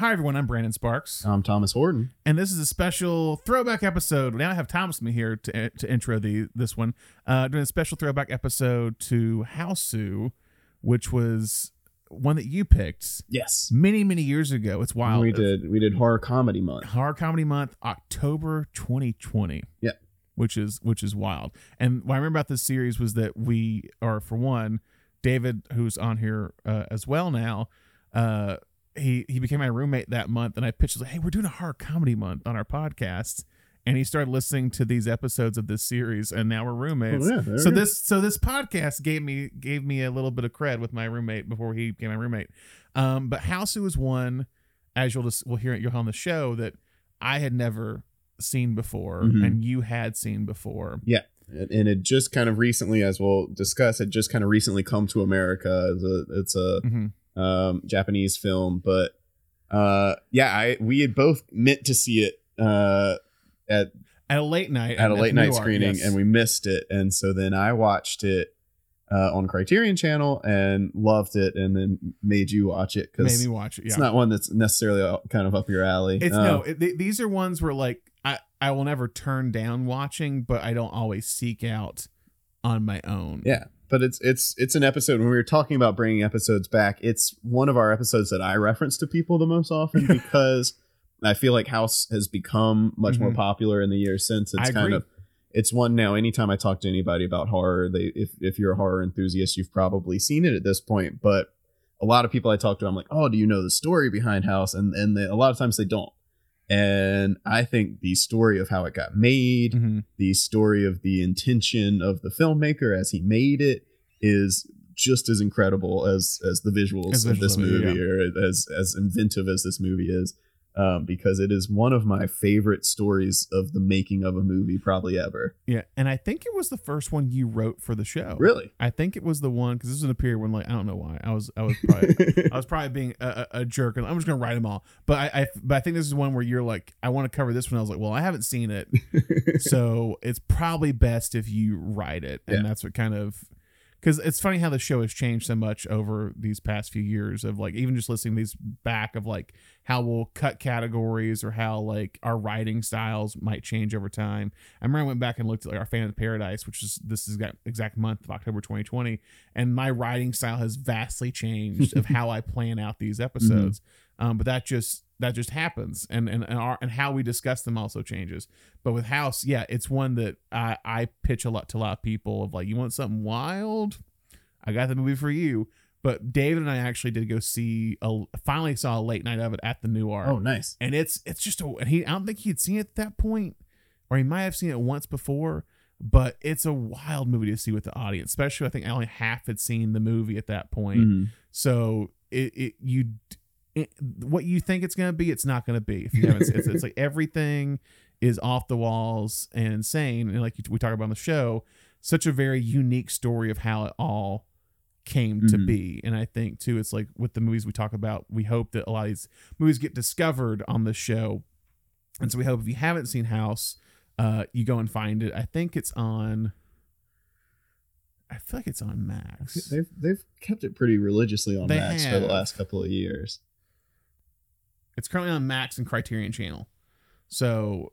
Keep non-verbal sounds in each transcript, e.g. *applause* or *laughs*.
Hi, everyone. I'm Brandon Sparks, I'm Thomas Horton. and this is a special throwback episode. Now I have Thomas with me here to, to intro the this one. Uh, doing a special throwback episode to Hausu, which was one that you picked Yes. many, many years ago. It's wild. We did we did horror comedy month. Horror Comedy Month, October 2020. Yeah. Which is which is wild. And what I remember about this series was that we are for one, David, who's on here uh, as well now, uh, he he became my roommate that month, and I pitched like, "Hey, we're doing a horror comedy month on our podcast," and he started listening to these episodes of this series, and now we're roommates. Oh, yeah, so this so this podcast gave me gave me a little bit of cred with my roommate before he became my roommate. Um, but Hausu was one, as you'll just we'll hear it you'll hear on the show that I had never seen before, Mhm. and you had seen before. Yeah. And it just kind of recently, as we'll discuss, it just kind of recently come to America. It's a, it's a hmm um, Japanese film, but uh, yeah, I we had both meant to see it uh, at At a late night, at a late night New Art, screening, yes. and we missed it, and so then I watched it uh, on Criterion Channel and loved it, and then made you watch it made because me watch it. Yeah, it's not one that's necessarily kind of up your alley. It's Uh, no. It, th- these are ones where like I I will never turn down watching, but I don't always seek out on my own. Yeah, but it's it's it's an episode when we were talking about bringing episodes back. It's one of our episodes that I reference to people the most often *laughs* because I feel like House has become much more Mhm. popular in the years since. It's I kind agree. of it's one now. Anytime I talk to anybody about horror, they if if you're a horror enthusiast, you've probably seen it at this point. But a lot of people I talk to, I'm like, oh, do you know the story behind House? And and they, a lot of times they don't. And I think the story of how it got made, Mhm. the story of the intention of the filmmaker as he made it is just as incredible as as the visuals As of this it, movie or as as inventive as this movie is um, because it is one of my favorite stories of the making of a movie probably ever Yeah, and I think it was the first one you wrote for the show. really I think it was the one because this was in a period when like I don't know why I was I was probably *laughs* I was probably being a, a, a jerk and I'm just gonna write them all. But I, I but I think this is one where you're like I want to cover this one. I was like, well, I haven't seen it, *laughs* so it's probably best if you write it, and Yeah. that's what kind of because it's funny how the show has changed so much over these past few years of like even just listening to these back of like how we'll cut categories or how like our writing styles might change over time. I remember I went back and looked at like our Phantom of Paradise, which is this is that exact month of October 2020, and my writing style has vastly changed of *laughs* *laughs* how I plan out these episodes. Um, but that just that just happens, and and and, our, and how we discuss them also changes. But with House, yeah, it's one that I I pitch a lot to a lot of people of like, you want something wild, I got the movie for you. But David and I actually did go see a finally saw a late night of it at the New Art oh nice and it's it's just a and he I don't think he'd seen it at that point, or he might have seen it once before. But it's a wild movie to see with the audience, especially I think only half had seen the movie at that point. Mhm. So it, it you what you think it's gonna be, it's not gonna be. If you haven't, it's, it's like everything is off the walls and insane, and like we talk about on the show, such a very unique story of how it all came to Mhm. be. And I think too, it's like with the movies we talk about, we hope that a lot of these movies get discovered on the show, and so we hope if you haven't seen House, uh, you go and find it. I think it's on. I feel like it's on Max. they've they've kept it pretty religiously on They Max for the last couple of years It's currently on Max and Criterion Channel, so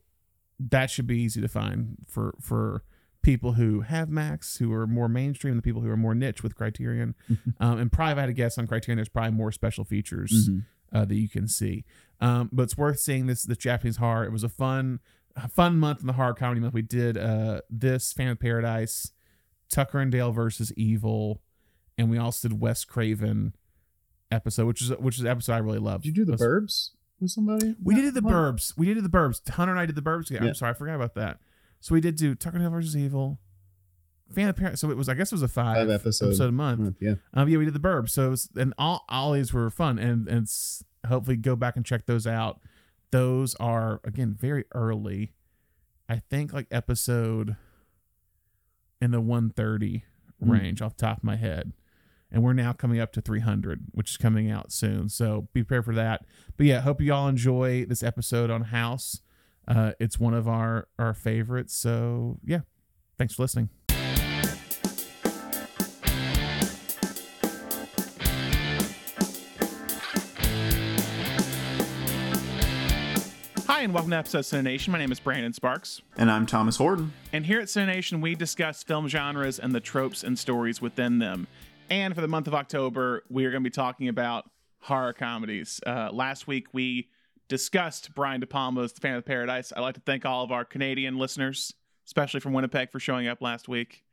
that should be easy to find for for people who have Max, who are more mainstream, the people who are more niche with Criterion. *laughs* um, and probably, if I had to guess on Criterion, there's probably more special features Mhm. uh, that you can see. Um, but it's worth seeing this this Japanese horror. It was a fun a fun month in the horror comedy month. We did uh, this Phantom of Paradise, Tucker and Dale versus Evil, and we also did Wes Craven episode, which is which is an episode I really loved. did you do the Wes- Burbs with somebody we did the Burbs. We did the Burbs. Hunter and I did the Burbs together. Yeah. I'm sorry, I forgot about that. So we did do Tucker and Dale versus Evil, Phantom of Paradise. So it was I guess it was a five, Five episode episode a month. month, yeah Um, yeah, we did the Burbs. So it was, and all all these were fun, and and hopefully go back and check those out. Those are again very early. I think like episode in the 130 Mm. range off the top of my head. And we're now coming up to 300, which is coming out soon. So be prepared for that. But yeah, hope you all enjoy this episode on House. Uh, it's one of our our favorites. So yeah, thanks for listening. Hi, and welcome to episode of Cinenation. My name is Brandon Sparks. And I'm Thomas Horton. And here at Cinenation, we discuss film genres and the tropes and stories within them. And for the month of October, we are going to be talking about horror comedies. Uh, last week, we discussed Brian De Palma's The Phantom of Paradise. I'd like to thank all of our Canadian listeners, especially from Winnipeg, for showing up last week.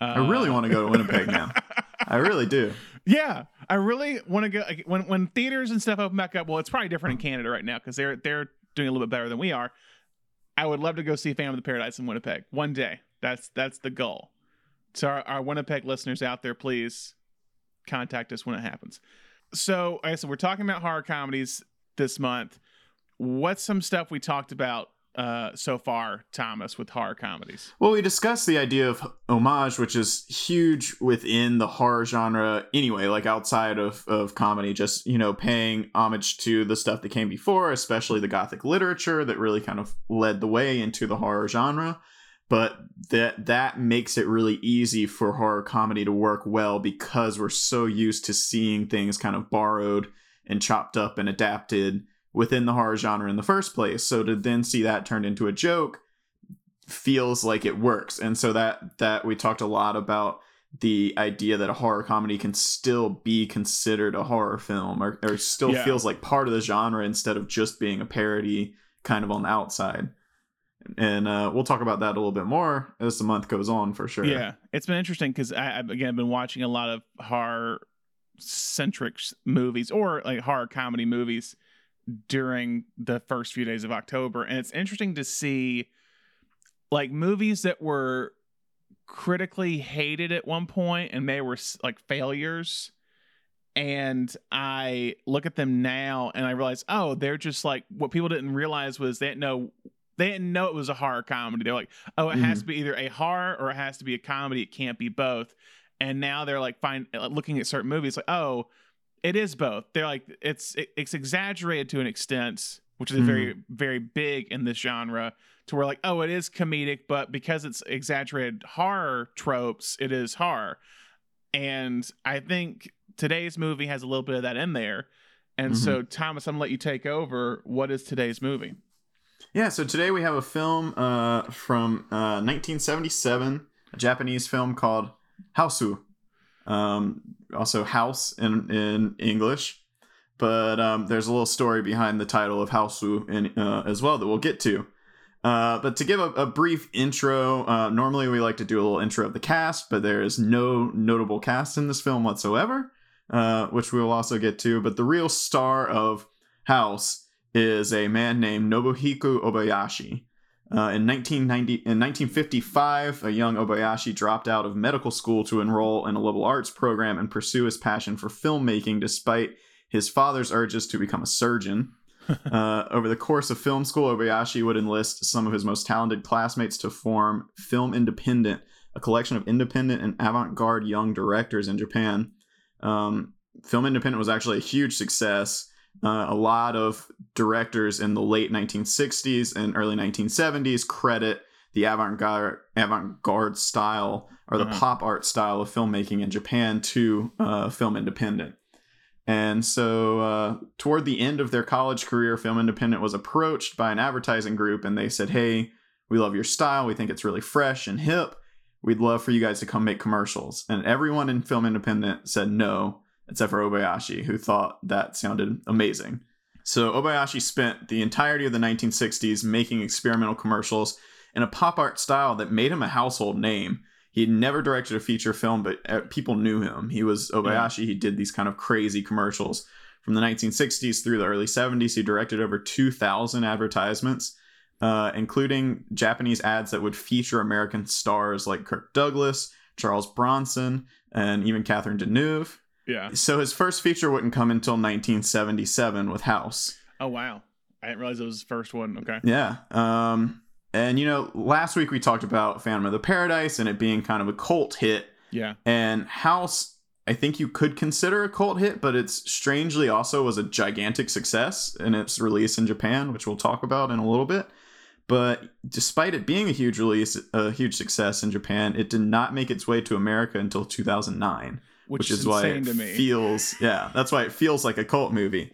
Uh, I really want to go to Winnipeg now. I really do. *laughs* Yeah, I really want to go when when theaters and stuff open back up. Well, it's probably different in Canada right now because they're they're doing a little bit better than we are. I would love to go see Phantom of the Paradise in Winnipeg one day. That's that's the goal. So our, our Winnipeg listeners out there, please contact us when it happens. So, I said we're talking about horror comedies this month. What's some stuff we talked about uh, so far, Thomas, with horror comedies? Well, we discussed the idea of homage, which is huge within the horror genre anyway, like outside of, of comedy, just, you know, paying homage to the stuff that came before, especially the Gothic literature that really kind of led the way into the horror genre. But that that makes it really easy for horror comedy to work well because we're so used to seeing things kind of borrowed and chopped up and adapted within the horror genre in the first place. So to then see that turned into a joke feels like it works. And so that that we talked a lot about the idea that a horror comedy can still be considered a horror film or, or still yeah. feels like part of the genre instead of just being a parody kind of on the outside. And uh, we'll talk about that a little bit more as the month goes on for sure. Yeah, it's been interesting because I I've, again been watching a lot of horror centric movies or like horror comedy movies during the first few days of October. And it's interesting to see like movies that were critically hated at one point and they were like failures. And I look at them now and I realize, oh, they're just like what people didn't realize was they didn't know they didn't know it was a horror comedy. They're like, oh, it mm-hmm. has to be either a horror or it has to be a comedy. It can't be both. And now they're like, find looking at certain movies, like, oh, it is both. They're like it's it's exaggerated to an extent, which is mm. very very big in this genre. To where like oh it is comedic, but because it's exaggerated horror tropes, it is horror. And I think today's movie has a little bit of that in there. And mm-hmm. so Thomas, I'm gonna let you take over. What is today's movie? Yeah, so today we have a film uh, from uh, 1977, a Japanese film called Hausu. Um, also house in in English. But um, there's a little story behind the title of Hausu in, uh, as well that we'll get to. Uh, but to give a, a brief intro, uh, normally we like to do a little intro of the cast, but there is no notable cast in this film whatsoever, uh, which we will also get to. But the real star of House is a man named Nobuhiko Obayashi. Uh, in 1990, in 1955, a young Obayashi dropped out of medical school to enroll in a liberal arts program and pursue his passion for filmmaking, despite his father's urges to become a surgeon. *laughs* uh, over the course of film school, Obayashi would enlist some of his most talented classmates to form Film Independent, a collection of independent and avant-garde young directors in Japan. Um, film Independent was actually a huge success. Uh, a lot of directors in the late 1960s and early 1970s credit the avant-garde, avant-garde style or the uh-huh. pop art style of filmmaking in Japan to uh, Film Independent. And so, uh, toward the end of their college career, Film Independent was approached by an advertising group and they said, Hey, we love your style. We think it's really fresh and hip. We'd love for you guys to come make commercials. And everyone in Film Independent said no except for Obayashi, who thought that sounded amazing. So Obayashi spent the entirety of the 1960s making experimental commercials in a pop art style that made him a household name. He had never directed a feature film, but uh, people knew him. He was Obayashi. Yeah. He did these kind of crazy commercials. From the 1960s through the early 70s, he directed over 2,000 advertisements, uh, including Japanese ads that would feature American stars like Kirk Douglas, Charles Bronson, and even Catherine Deneuve. Yeah. So his first feature wouldn't come until 1977 with House. Oh wow. I didn't realize it was his first one. Okay. Yeah. Um and you know, last week we talked about Phantom of the Paradise and it being kind of a cult hit. Yeah. And House I think you could consider a cult hit, but it's strangely also was a gigantic success in its release in Japan, which we'll talk about in a little bit. But despite it being a huge release, a huge success in Japan, it did not make its way to America until 2009 which, which is, is why it feels yeah that's why it feels like a cult movie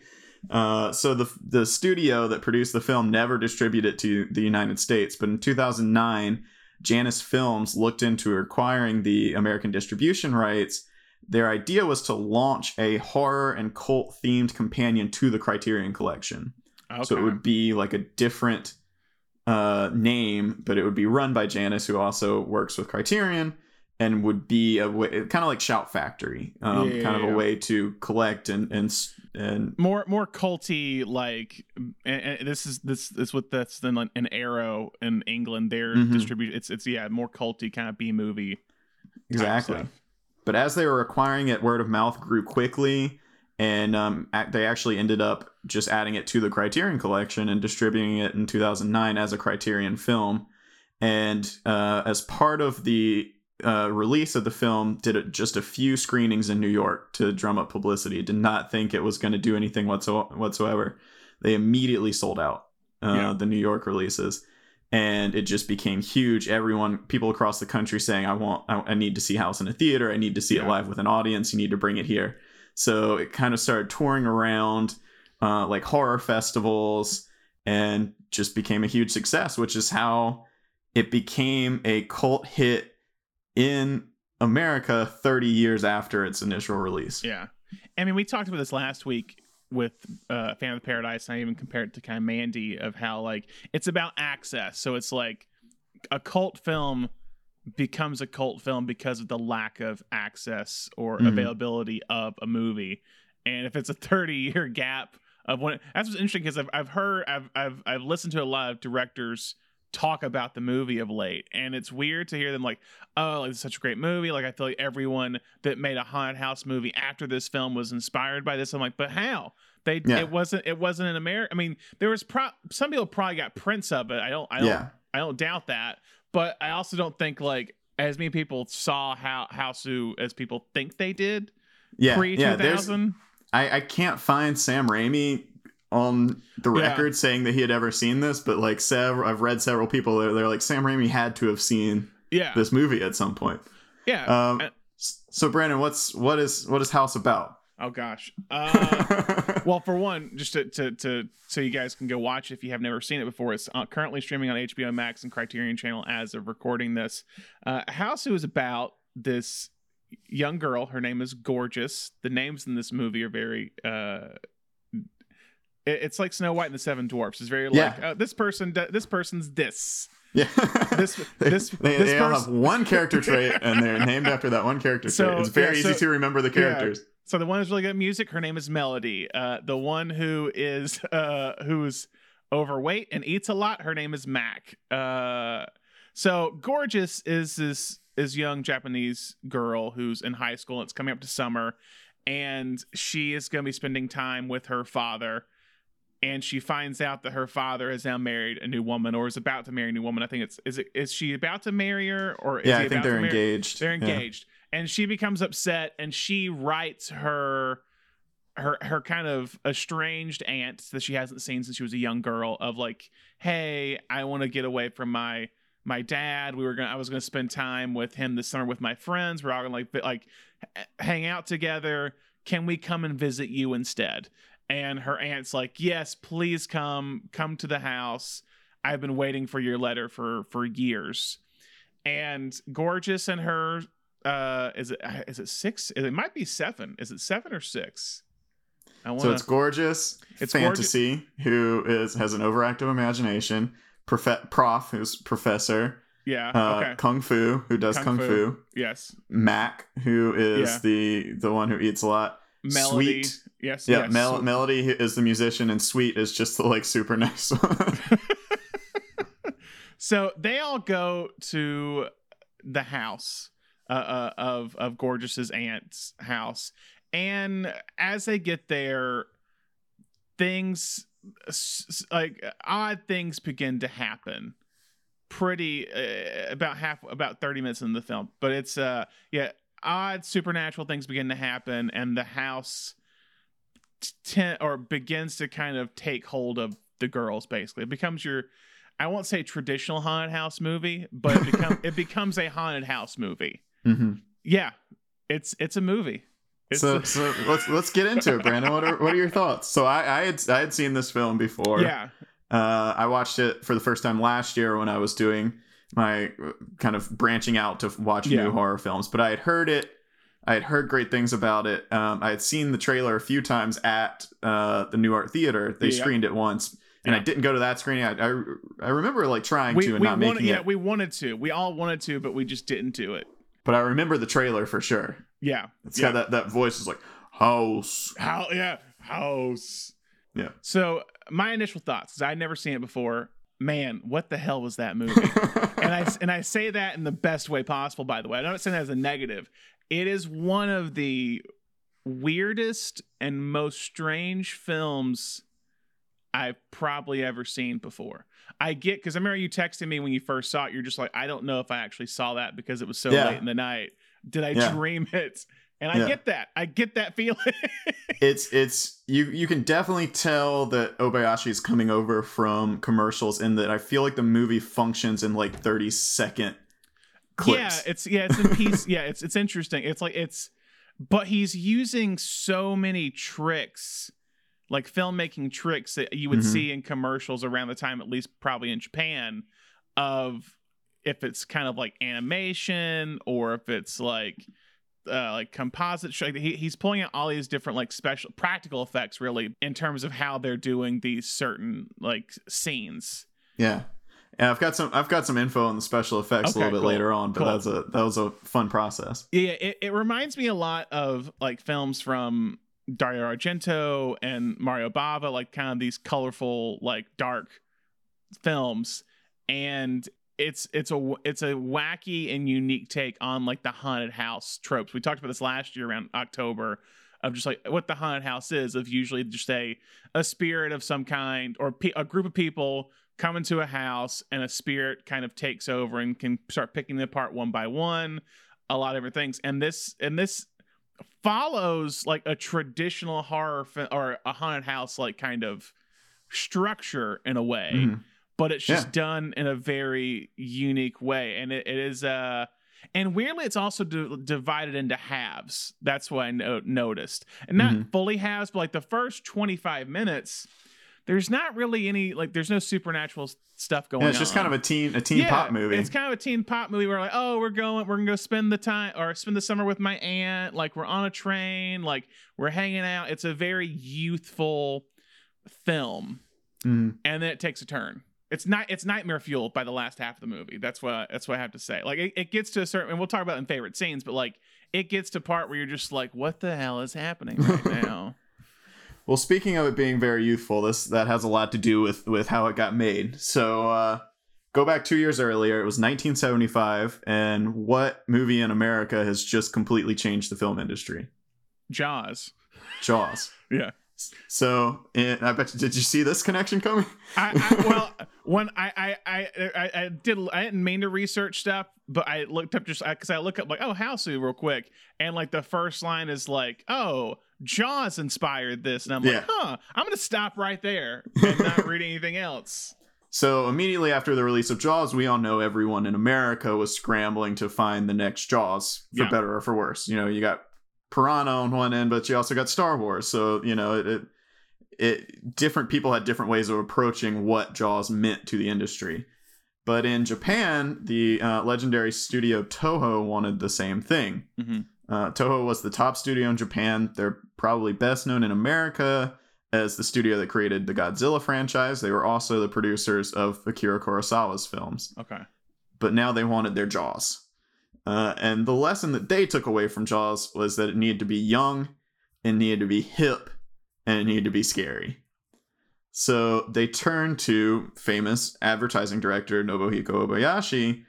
Uh, so the the studio that produced the film never distributed it to the United States, but in 2009, Janus Films looked into acquiring the American distribution rights. Their idea was to launch a horror and cult themed companion to the Criterion Collection. Okay. So it would be like a different uh, name, but it would be run by Janus, who also works with Criterion, and would be a way, kind of like Shout Factory, um, Yeah, kind of yeah, a way to collect and and and more more culty like and, and this is this is what that's then like an arrow in england they're Mhm. distributed it's it's yeah more culty kind of b movie exactly. But as they were acquiring it, word of mouth grew quickly, and um, they actually ended up just adding it to the Criterion Collection and distributing it in 2009 as a Criterion film. And uh, as part of the uh, release of the film, did it just a few screenings in New York to drum up publicity. Did not think it was going to do anything whatso- whatsoever. They immediately sold out uh, Yeah. the New York releases and it just became huge. Everyone, people across the country saying, "I want, I, I need to see House in a theater. I need to see it live with an audience. You need to bring it here." So it kind of started touring around, uh, like horror festivals, and just became a huge success. Which is how it became a cult hit in America 30 years after its initial release. yeah i mean we talked about this last week with uh Phantom of Paradise and i even compared it to kind of mandy of how like it's about access so it's like a cult film becomes a cult film because of the lack of access or Mhm. availability of a movie and if it's a *laughs* 30 year gap of when that's what's interesting because I've, I've heard I've, I've i've listened to a lot of directors talk about the movie of late and it's weird to hear them like oh it's such a great movie like i feel like everyone that made a haunted house movie after this film was inspired by this i'm like but how they Yeah. it wasn't it wasn't in america i mean there was pro some people probably got prints of it i don't i don't Yeah. I don't doubt that, but I also don't think like as many people saw how Hausu as people think they did Yeah, pre two yeah. There's. I, I can't find Sam Raimi on the Yeah. record saying that he had ever seen this, but like several, I've read several people. They're, they're like Sam Raimi had to have seen Yeah, this movie at some point. yeah. Um, so Brandon, what's what is what is House about? oh gosh. *laughs* Uh, well, for one, just to, to to so you guys can go watch it if you have never seen it before. It's uh, currently streaming on HBO Max and Criterion Channel as of recording this. Uh, Hausu is about this young girl. Her name is Gorgeous. The names in this movie are very. It- it's like Snow White and the Seven Dwarfs. It's very Yeah. like uh, this person. This person's this. yeah, *laughs* This- *laughs* they, this- they, this they all have one character trait, *laughs* and they're named after that one character So, trait. It's very yeah, easy to remember the characters. So the one who's really good at music, her name is Melody. Uh, the one who is uh, who's overweight and eats a lot, her name is Mac. Uh, so gorgeous is this is young Japanese girl who's in high school. It's coming up to summer, and she is going to be spending time with her father. And she finds out that her father has now married a new woman, or is about to marry a new woman. I think it's is it is she about to marry her, or is Yeah, I think they're engaged. they're Yeah. engaged and she becomes upset and she writes her her her kind of estranged aunt that she hasn't seen since she was a young girl of like hey i want to get away from my my dad we were gonna i was gonna spend time with him this summer with my friends we're all gonna like like hang out together can we come and visit you instead and her aunt's like yes please come come to the house i've been waiting for your letter for for years and gorgeous and her uh is it is it six it might be seven is it seven or six i wanna... So it's gorgeous, It's fantasy, who is has an overactive imagination. Prof, prof who's professor. yeah Uh, okay Kung Fu, who does Kung Kung, Fu. Fu. yes Mac, who is Yeah. the the one who eats a lot. Melody Sweet. yes Yeah, yes. Mel- Melody is the musician, and Sweet is just the like super *laughs* nice one. *laughs* so they all go to the house uh, uh, of of gorgeous's aunt's house and as they get there things like odd things begin to happen pretty uh, about half about 30 minutes in the film but it's uh yeah odd supernatural things begin to happen and the house t- or begins to kind of take hold of the girls basically it becomes your i won't say traditional haunted house movie but it, become, *laughs* it becomes a haunted house movie hmm yeah it's it's a movie It's- So, *laughs* so let's let's get into it, Brandon. What are what are your thoughts? So I, I had I had seen this film before. yeah, Uh, I watched it for the first time last year when I was doing my kind of branching out to watch Yeah. new horror films. But I had heard it. I had heard great things about it. Um, I had seen the trailer a few times at uh, the New Art Theater. They Yeah. screened it once, and I didn't go to that screening. I, I, I remember like trying we to and not wanted, making yeah it. we wanted to. We all wanted to, but we just didn't do it. but I remember the trailer for sure. Yeah, It's yeah. got that that voice is like house. How yeah, house. Yeah. So my initial thoughts, is I'd never seen it before. Man, what the hell was that movie? *laughs* and I and I say that in the best way possible. By the way, I don't say that as a negative. It is one of the weirdest and most strange films I've probably ever seen before. I get because I remember you texting me when you first saw it. You're just like, I don't know if I actually saw that because it was so Yeah. late in the night. Did I Yeah. dream it? And I Yeah. get that. I get that feeling. *laughs* it's it's you you can definitely tell that Obayashi is coming over from commercials and that I feel like the movie functions in like 30 second clips. Yeah, it's yeah, it's in piece. yeah, it's it's interesting. It's like it's, but he's using so many tricks, like filmmaking tricks that you would Mhm. see in commercials around the time, at least probably in Japan, of if it's kind of like animation or if it's like. Uh, like composite he, he's pulling out all these different like special practical effects really in terms of how they're doing these certain like scenes yeah. And I've got some I've got some info on the special effects Okay, a little bit cool, later on, but cool. that was a that was a fun process. Yeah, it, it reminds me a lot of like films from Dario Argento and Mario Bava, like kind of these colorful, like dark films. And it's it's a it's a wacky and unique take on like the haunted house tropes. We talked about this last year around October of just like what the haunted house is of usually just a a spirit of some kind or pe- a group of people come into a house and a spirit kind of takes over and can start picking them apart one by one a lot of different things and this and this follows like a traditional horror fi- or a haunted house like kind of structure in a way Mhm. But it's just Yeah. done in a very unique way and it, it is uh and weirdly it's also di- divided into halves that's what i no- noticed and not Mhm. fully halves but like the first 25 minutes there's not really any like there's no supernatural stuff going Yeah, on it's just kind of a teen a teen pop movie. it's kind of a teen pop movie where like, oh, we're going, we're gonna go spend the time or spend the summer with my aunt. Like we're on a train, like we're hanging out. It's a very youthful film, Mhm. and then it takes a turn. It's not it's nightmare fueled by the last half of the movie. That's what that's what I have to say. Like it, it gets to a certain, and we'll talk about it in favorite scenes, but like it gets to part where you're just like, what the hell is happening right *laughs* now? Well, speaking of it being very youthful, this that has a lot to do with with how it got made. So, uh, go back two years earlier. It was 1975, and what movie in America has just completely changed the film industry? Jaws. Jaws. *laughs* Yeah. So, and I bet. You, did you see this connection coming? I, I *laughs* well when I I, I I did I didn't mean to research stuff, but I looked up just because I look up like oh Hausu real quick, and like the first line is like oh Jaws inspired this, and I'm Yeah. like huh I'm gonna stop right there and not read anything else. *laughs* So immediately after the release of Jaws, we all know everyone in America was scrambling to find the next Jaws, for Yeah. better or for worse. You know, you got Piranha on one end, but you also got Star Wars. So you know, it, it, it different people had different ways of approaching what Jaws meant to the industry. But in Japan, the uh, legendary studio Toho wanted the same thing. Mhm. Uh, Toho was the top studio in Japan. They're probably best known in America as the studio that created the Godzilla franchise. They were also the producers of Akira Kurosawa's films. Okay, But now they wanted their Jaws. Uh, and the lesson that they took away from Jaws was that it needed to be young, it needed to be hip, and it needed to be scary. So they turned to famous advertising director Nobuhiko Obayashi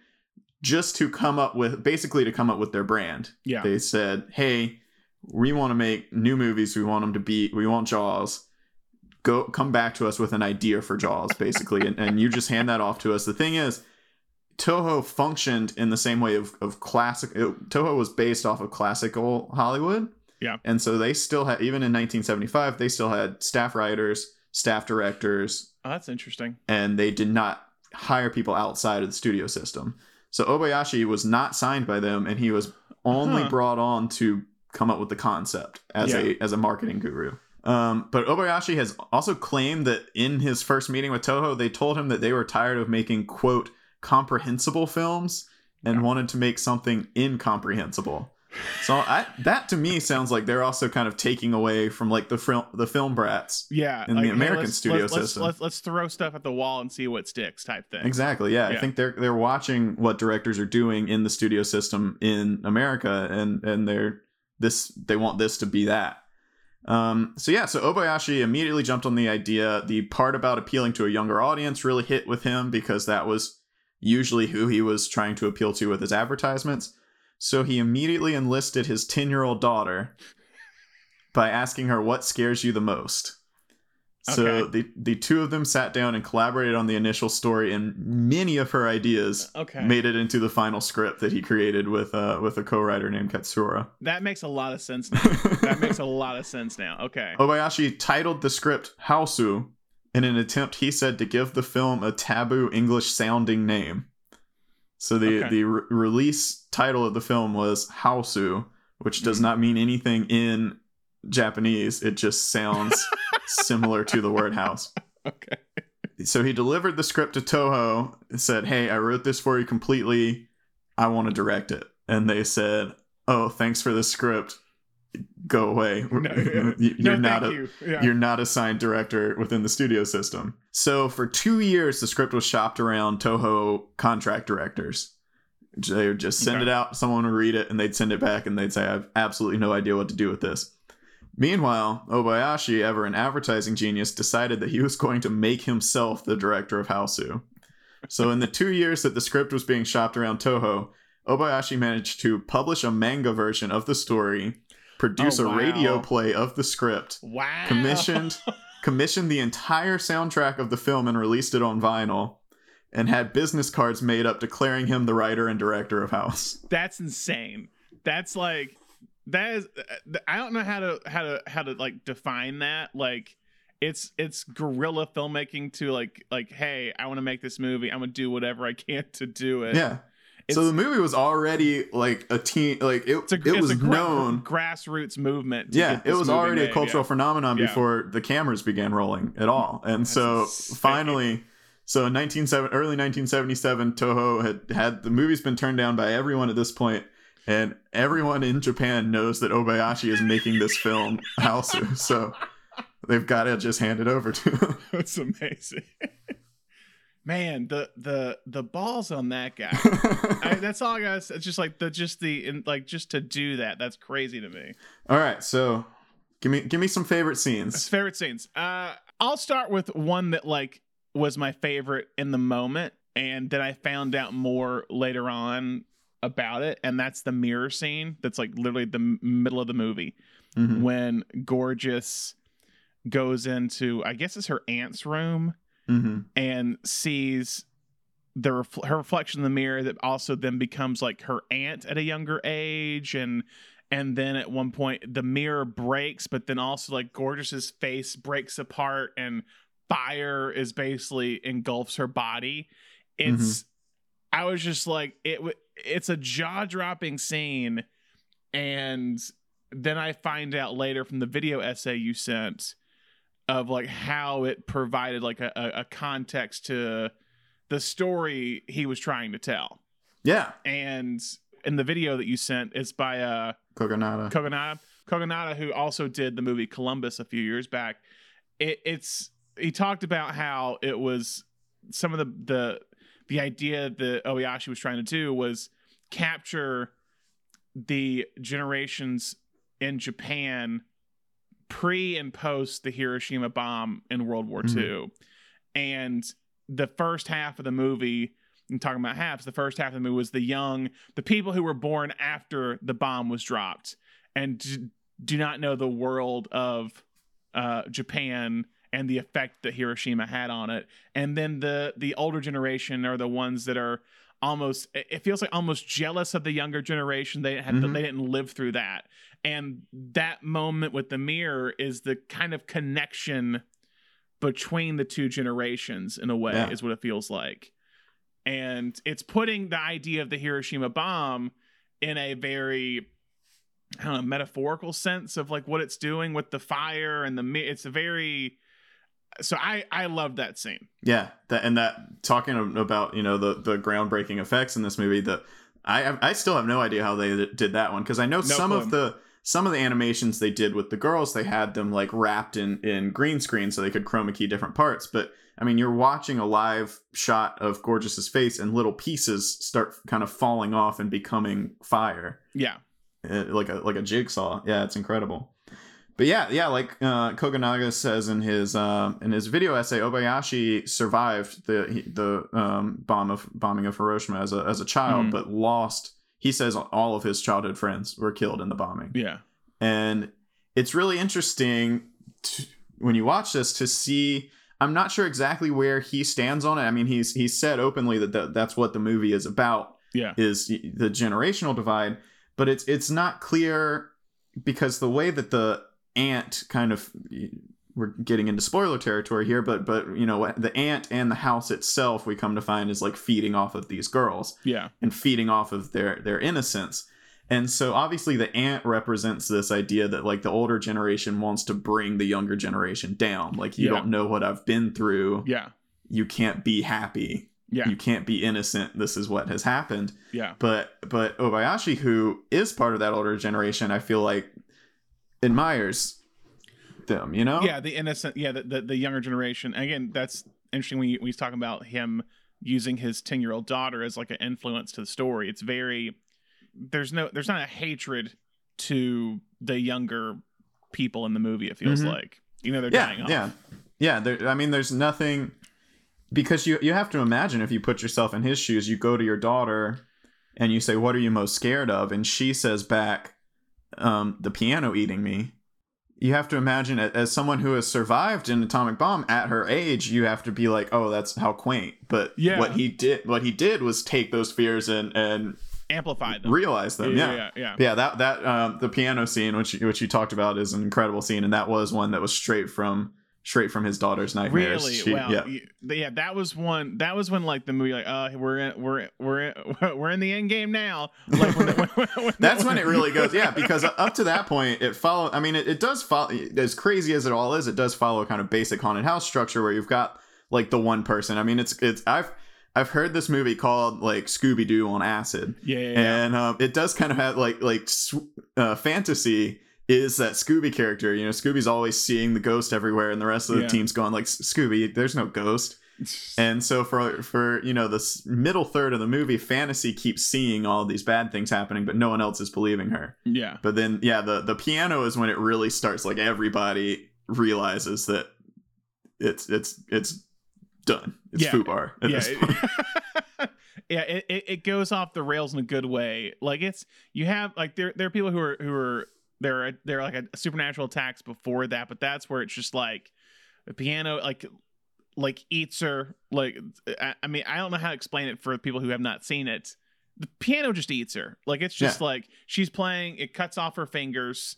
just to come up with basically to come up with their brand. yeah, They said, "Hey, we want to make new movies. We want them to be. We want Jaws. Go, come back to us with an idea for Jaws, basically, and, and you just hand that off to us." The thing is, Toho functioned in the same way of of classic. It, Toho was based off of classical Hollywood. Yeah. and so they still had even in 1975 they still had staff writers, staff directors, oh, that's interesting. and they did not hire people outside of the studio system. So Obayashi was not signed by them, and he was only Huh. brought on to come up with the concept as Yeah. a as a marketing guru. Um, but Obayashi has also claimed that in his first meeting with Toho, they told him that they were tired of making quote comprehensible films and Yeah. wanted to make something incomprehensible. So I, that to me sounds like they're also kind of taking away from like the film the film brats. Yeah, in the hey, American let's- studio let's- system. Let's, let's throw stuff at the wall and see what sticks, type thing. Exactly. Yeah, Yeah. I think they're they're watching what directors are doing in the studio system in America, and and they're this they want this to be that. Um, so yeah, so Obayashi immediately jumped on the idea. The part about appealing to a younger audience really hit with him because that was usually who he was trying to appeal to with his advertisements. So he immediately enlisted his 10 year old daughter by asking her, What scares you the most? So the, the two of them sat down and collaborated on the initial story, and many of her ideas Okay, made it into the final script that he created with uh, with a co-writer named Katsura. that makes a lot of sense *laughs* now. that makes a lot of sense now. Okay, Obayashi titled the script Hausu in an attempt, he said, to give the film a taboo English sounding name. So the, Okay. the re- release title of the film was Hausu, which does mm-hmm. not mean anything in Japanese. It just sounds *laughs* similar to the word house. okay, So he delivered the script to Toho and said, Hey, I wrote this for you completely. I want to direct it. And they said, Oh, thanks for the script. Go away. *laughs* No, *laughs* You- You're no, not a, you. Yeah. you're not assigned director within the studio system. So for two years, the script was shopped around Toho contract directors. They would just send Okay. it out, someone would read it, and they'd send it back, and they'd say, "I have absolutely no idea what to do with this." Meanwhile, Obayashi, ever an advertising genius, decided that he was going to make himself the director of Hausu. So in the *laughs* two years that the script was being shopped around Toho, Obayashi managed to publish a manga version of the story, produce Oh, a radio play of the script, wow. commissioned *laughs* commissioned the entire soundtrack of the film and released it on vinyl and had business cards made up declaring him the writer and director of house That's insane. That's like that is. I don't know how to how to how to like define that. Like it's it's guerrilla filmmaking to like like hey, I want to make this movie. I'm gonna do whatever I can to do it. yeah so the movie was already like a teen like it, It's a, it it's was a gra- known grassroots movement. to yeah it was already made, a cultural yeah. phenomenon Yeah. before the cameras began rolling at all and That's so insane. finally so in 1970 early 1977 toho had had the movie's been turned down by everyone at this point and everyone in japan knows that obayashi is making this film Hausu. so they've got to just hand it over to him *laughs* That's amazing. Man, the the the balls on that guy. *laughs* I, that's all I got. It's just like the just the in, like just to do that. That's crazy to me. all right so give me give me some favorite scenes favorite scenes. Uh, I'll start with one that like was my favorite in the moment, and then I found out more later on about it, and that's the mirror scene. That's like literally the middle of the movie Mhm. when Gorgeous goes into I guess it's her aunt's room Mhm. and sees the refl- her reflection in the mirror that also then becomes like her aunt at a younger age and and then at one point the mirror breaks but then also like gorgeous's face breaks apart and fire is basically engulfs her body it's i was just like it w- it's a jaw-dropping scene and then i find out later from the video essay you sent of like how it provided like a, a, context to the story he was trying to tell. yeah And in the video that you sent, it's by uh kogonada Kogonada, Kogonada, who also did the movie Columbus a few years back. It, it's he talked about how it was some of the the the idea that Obayashi was trying to do was capture the generations in Japan pre and post the Hiroshima bomb in World War Mhm. II. And the first half of the movie, I'm talking about halves, the first half of the movie was the young, the people who were born after the bomb was dropped and d- do not know the world of uh, Japan and the effect that Hiroshima had on it. And then the the older generation are the ones that are almost it feels like almost jealous of the younger generation they had Mhm. they didn't live through that and that moment with the mirror is the kind of connection between the two generations in a way Yeah. is what it feels like and it's putting the idea of the hiroshima bomb in a very I don't know metaphorical sense of like what it's doing with the fire and the mi- it's a very so I I love that scene. Yeah, that and that talking about you know the the groundbreaking effects in this movie. The I I still have no idea how they did that one because I know some clue. of the some of the animations they did with the girls they had them like wrapped in in green screen so they could chroma key different parts. But I mean, you're watching a live shot of Gorgeous's face and little pieces start kind of falling off and becoming fire, Yeah. uh, like a like a jigsaw. Yeah, it's incredible. But yeah, yeah, like uh, Kogonada says in his uh, in his video essay, Obayashi survived the the um, bomb of bombing of Hiroshima as a as a child, Mhm. but lost. He says all of his childhood friends were killed in the bombing, Yeah. and it's really interesting to, when you watch this to see. I'm not sure exactly where he stands on it. I mean, he's he's said openly that, that that's what the movie is about Yeah. is the generational divide, but it's it's not clear because the way that the aunt kind of we're getting into spoiler territory here, but but you know the aunt and the house itself we come to find is like feeding off of these girls Yeah. and feeding off of their their innocence. And so obviously the aunt represents this idea that like the older generation wants to bring the younger generation down. Like you Yeah. don't know what I've been through. Yeah. You can't be happy. Yeah. You can't be innocent. This is what has happened Yeah. but but Obayashi, who is part of that older generation, I feel like admires them. You know? Yeah. The innocent. Yeah. The, the, the younger generation. Again, that's interesting when, you, when he's talking about him using his 10 year old daughter as like an influence to the story. It's very, there's no, there's not a hatred to the younger people in the movie, it feels Mhm. like. You know, they're yeah, dying off. yeah, yeah. There, I mean, there's nothing because you you have to imagine if you put yourself in his shoes, you go to your daughter and you say, "What are you most scared of?" and she says back, um, "The piano eating me." You have to imagine it as someone who has survived an atomic bomb at her age. You have to be like, "Oh, that's how quaint." But Yeah. what he did, what he did was take those fears and and amplify them. realize them. yeah. Yeah, Yeah. Yeah. yeah. That that um, the piano scene, which which you talked about, is an incredible scene, and that was one that was straight from straight from his daughter's nightmares. Really? She- well, yeah. yeah, that was one. That was when like the movie, like, uh, we're in, we're we're *laughs* we're in the end game now. Like when, *laughs* when, when, *laughs* That's when it really goes, yeah. Because up to that point, it follow. I mean, it, it does follow. As crazy as it all is, it does follow a kind of basic haunted house structure where you've got like the one person. I mean, it's it's I've I've heard this movie called like Scooby Doo on acid, Yeah, yeah, yeah. and um, it does kind of have like like uh, fantasy is that Scooby character. You know, Scooby's always seeing the ghost everywhere, and the rest of the Yeah. team's going like Scooby. There's no ghost. *laughs* And so for for you know this middle third of the movie, fantasy keeps seeing all these bad things happening, but no one else is believing her. yeah, But then yeah, the the piano is when it really starts. Like everybody realizes that it's it's it's done. It's Yeah. foobar at yeah, this point. *laughs* *laughs* yeah. It, it it goes off the rails in a good way. Like it's you have like there there are people who are who are there are there are like a supernatural attacks before that, but that's where it's just like the piano like like eats her like I, I mean I don't know how to explain it for people who have not seen it. The piano just eats her. Like it's just like she's playing. It cuts off her fingers,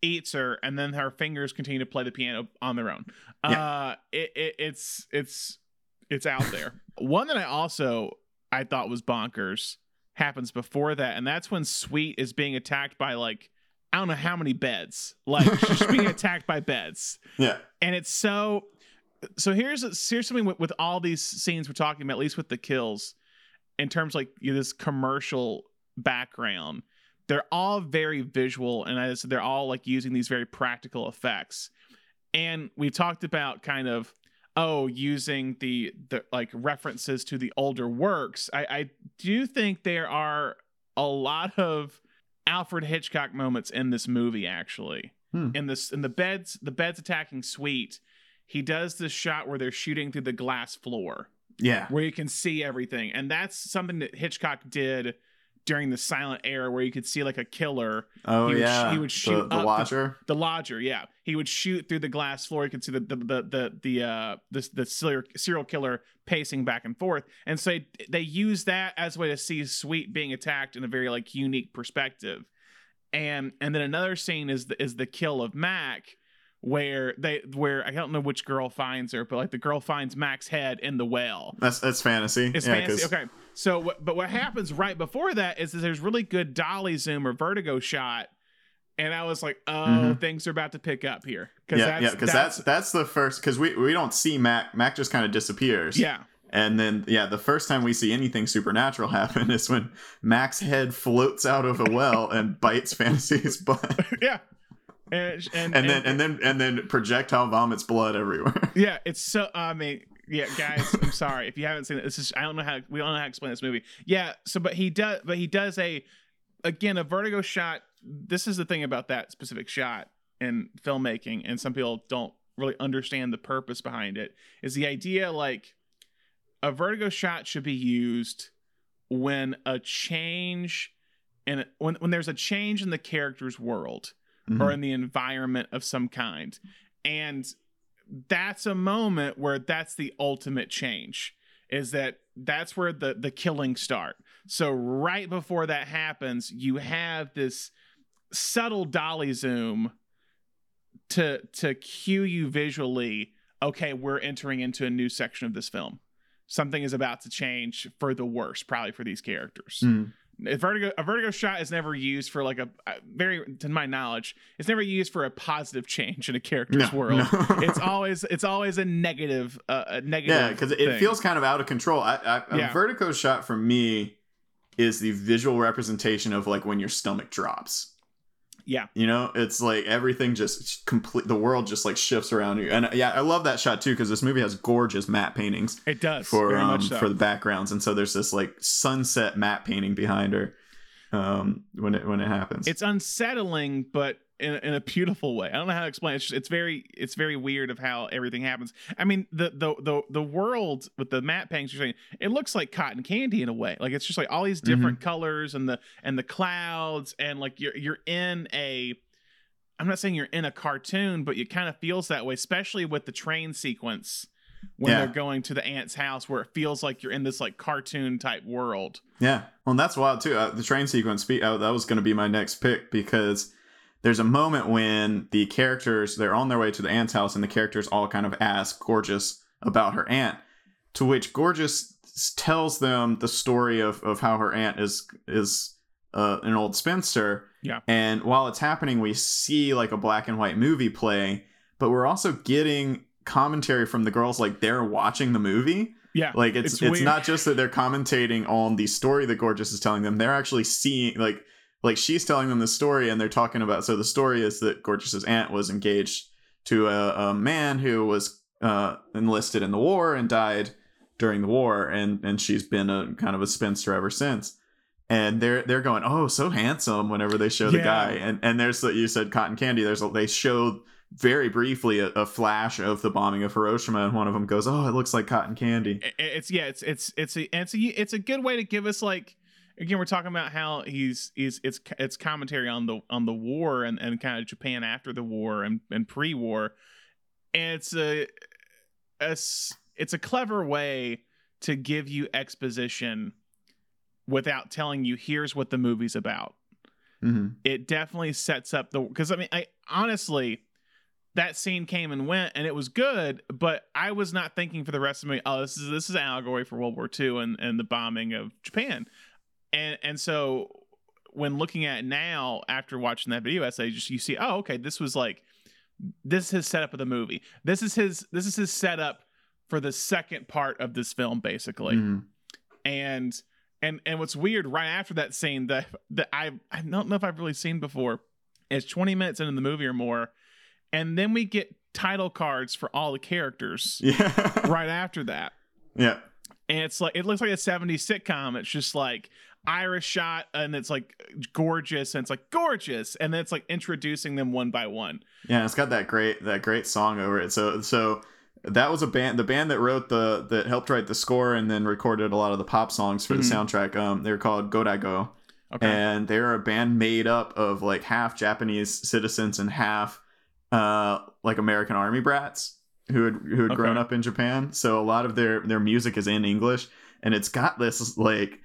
eats her, and then her fingers continue to play the piano on their own. Uh, it, it it's it's it's out there. *laughs* One that I also I thought was bonkers happens before that, and that's when Sweet is being attacked by like I don't know how many beds. Like she's being *laughs* attacked by beds, yeah. and it's so. So here's here's something with, with all these scenes we're talking about, at least with the kills, in terms like you know, this commercial background. They're all very visual, and I said they're all like using these very practical effects. And we talked about kind of oh using the the like references to the older works. I, I do think there are a lot of Alfred Hitchcock moments in this movie actually. Hmm. In this in the beds the beds attacking Sweet, he does this shot where they're shooting through the glass floor Yeah. where you can see everything. And that's something that Hitchcock did during the silent era where you could see like a killer Oh He would yeah. he would shoot the, the- watcher. the lodger yeah he would shoot through the glass floor you could see the the the the, the uh the, the serial, killer pacing back and forth and so they, they use that as a way to see sweet being attacked in a very like unique perspective and and then another scene is the is the kill of mac where they where I don't know which girl finds her, but like the girl finds Mac's head in the well. That's that's fantasy. It's yeah, fancy. 'cause- Okay. So, but what happens right before that is that there's really good dolly zoom or vertigo shot, and I was like, oh, Mhm. things are about to pick up here. Yeah, yeah, because that's that's the first because we we don't see Mac. Mac just kind of disappears. yeah, And then, yeah, the first time we see anything supernatural happen is when Mac's head floats out of a well and *laughs* bites Fantasy's butt, *laughs* yeah, and and, and then and then and then projectile vomits blood everywhere. yeah, it's so. I mean, yeah, guys, I'm sorry if you haven't seen it. This is I don't know how we don't know how to explain this movie. Yeah, so but he does, but he does a again a vertigo shot. This is the thing about that specific shot in filmmaking, and some people don't really understand the purpose behind it. Is the idea like a vertigo shot should be used when a change and when when there's a change in the character's world or mm-hmm. in the environment of some kind. And that's a moment where that's the ultimate change is that that's where the the killing start. So right before that happens, you have this subtle dolly zoom to to cue you visually, okay, we're entering into a new section of this film. Something is about to change for the worse, probably for these characters Mhm. a vertigo a vertigo shot is never used for like a, a very to my knowledge it's never used for a positive change in a character's No, world no. it's always it's always a negative uh, a negative Yeah, because it feels kind of out of control. I, I, a Yeah. vertigo shot for me is the visual representation of like when your stomach drops. Yeah. You know, it's like everything just complete. The world just like shifts around you, and yeah, I love that shot too because this movie has gorgeous matte paintings it does for um, much so for the backgrounds, and so there's this like sunset matte painting behind her um, when it when it happens. it's unsettling but in, in a beautiful way i don't know how to explain it. it's just, it's very it's very weird of how everything happens i mean the the the, the world with the matte paintings you're saying it looks like cotton candy in a way like it's just like all these different colors and the and the clouds and like you're you're in a i'm not saying you're in a cartoon but it kind of feels that way especially with the train sequence when Yeah. they're going to the aunt's house where it feels like you're in this like cartoon type world Yeah, well, and that's wild too. Uh, the train sequence, uh, that was going to be my next pick because there's a moment when the characters they're on their way to the aunt's house, and the characters all kind of ask Gorgeous about her aunt, to which Gorgeous tells them the story of of how her aunt is is uh, an old spinster. Yeah. and while it's happening, we see like a black and white movie play, but we're also getting commentary from the girls like they're watching the movie yeah like it's it's, It's not just that they're commentating on the story that gorgeous is telling them they're actually seeing like like she's telling them the story and they're talking about so the story is that gorgeous's aunt was engaged to a, a man who was uh enlisted in the war and died during the war and and she's been a kind of a spinster ever since. And they're they're going oh so handsome whenever they show the Yeah. guy. And and there's the you said cotton candy there's a, they show very briefly a, a flash of the bombing of Hiroshima and one of them goes oh it looks like cotton candy. It's yeah it's it's it's a it's a it's a good way to give us like again we're talking about how he's he's it's it's commentary on the on the war and, and kind of Japan after the war and, and pre-war. And it's a, a it's a clever way to give you exposition without telling you here's what the movie's about. Hmm it definitely sets up the because I mean I honestly that scene came and went and it was good, but I was not thinking for the rest of me, oh, this is this is an allegory for World War II and, and the bombing of Japan. And and so when looking at it now after watching that video essay, just you see, oh, okay, this was like this is his setup of the movie. This is his this is his setup for the second part of this film, basically Mhm. and and and what's weird right after that scene that that I I don't know if I've really seen before is 20 minutes into the movie or more, and then we get title cards for all the characters *laughs* Yeah. right after that, Yeah. and it's like it looks like a 70s sitcom. It's just like Iris shot, and it's like gorgeous, and it's like gorgeous, and then it's like introducing them one by one. Yeah. It's got that great that great song over it. So so that was a band the band that wrote the that helped write the score and then recorded a lot of the pop songs for Mhm. the soundtrack. Um, they're called Godiego. Okay, and they're a band made up of like half Japanese citizens and half uh like American army brats who had who had grown up in Japan. So a lot of their their music is in English and it's got this like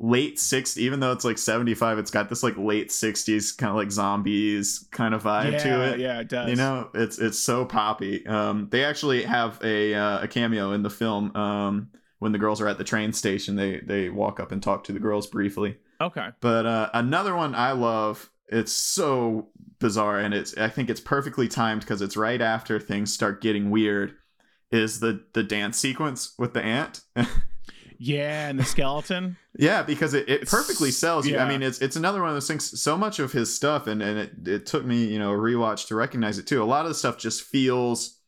late 60s even though it's like 75 it's got this like late 60s kind of like zombies kind of vibe yeah, to it Yeah, it does. you know it's it's so poppy um they actually have a uh, a cameo in the film um when the girls are at the train station they they walk up and talk to the girls briefly Okay. but uh another one i love it's so bizarre and it's i think it's perfectly timed because it's right after things start getting weird is the the dance sequence with the aunt *laughs* Yeah, and the skeleton. Yeah, because it, it perfectly sells you. I mean, it's it's another one of those things. So much of his stuff, and and it, it took me, you know, a rewatch to recognize it too. A lot of the stuff just feels,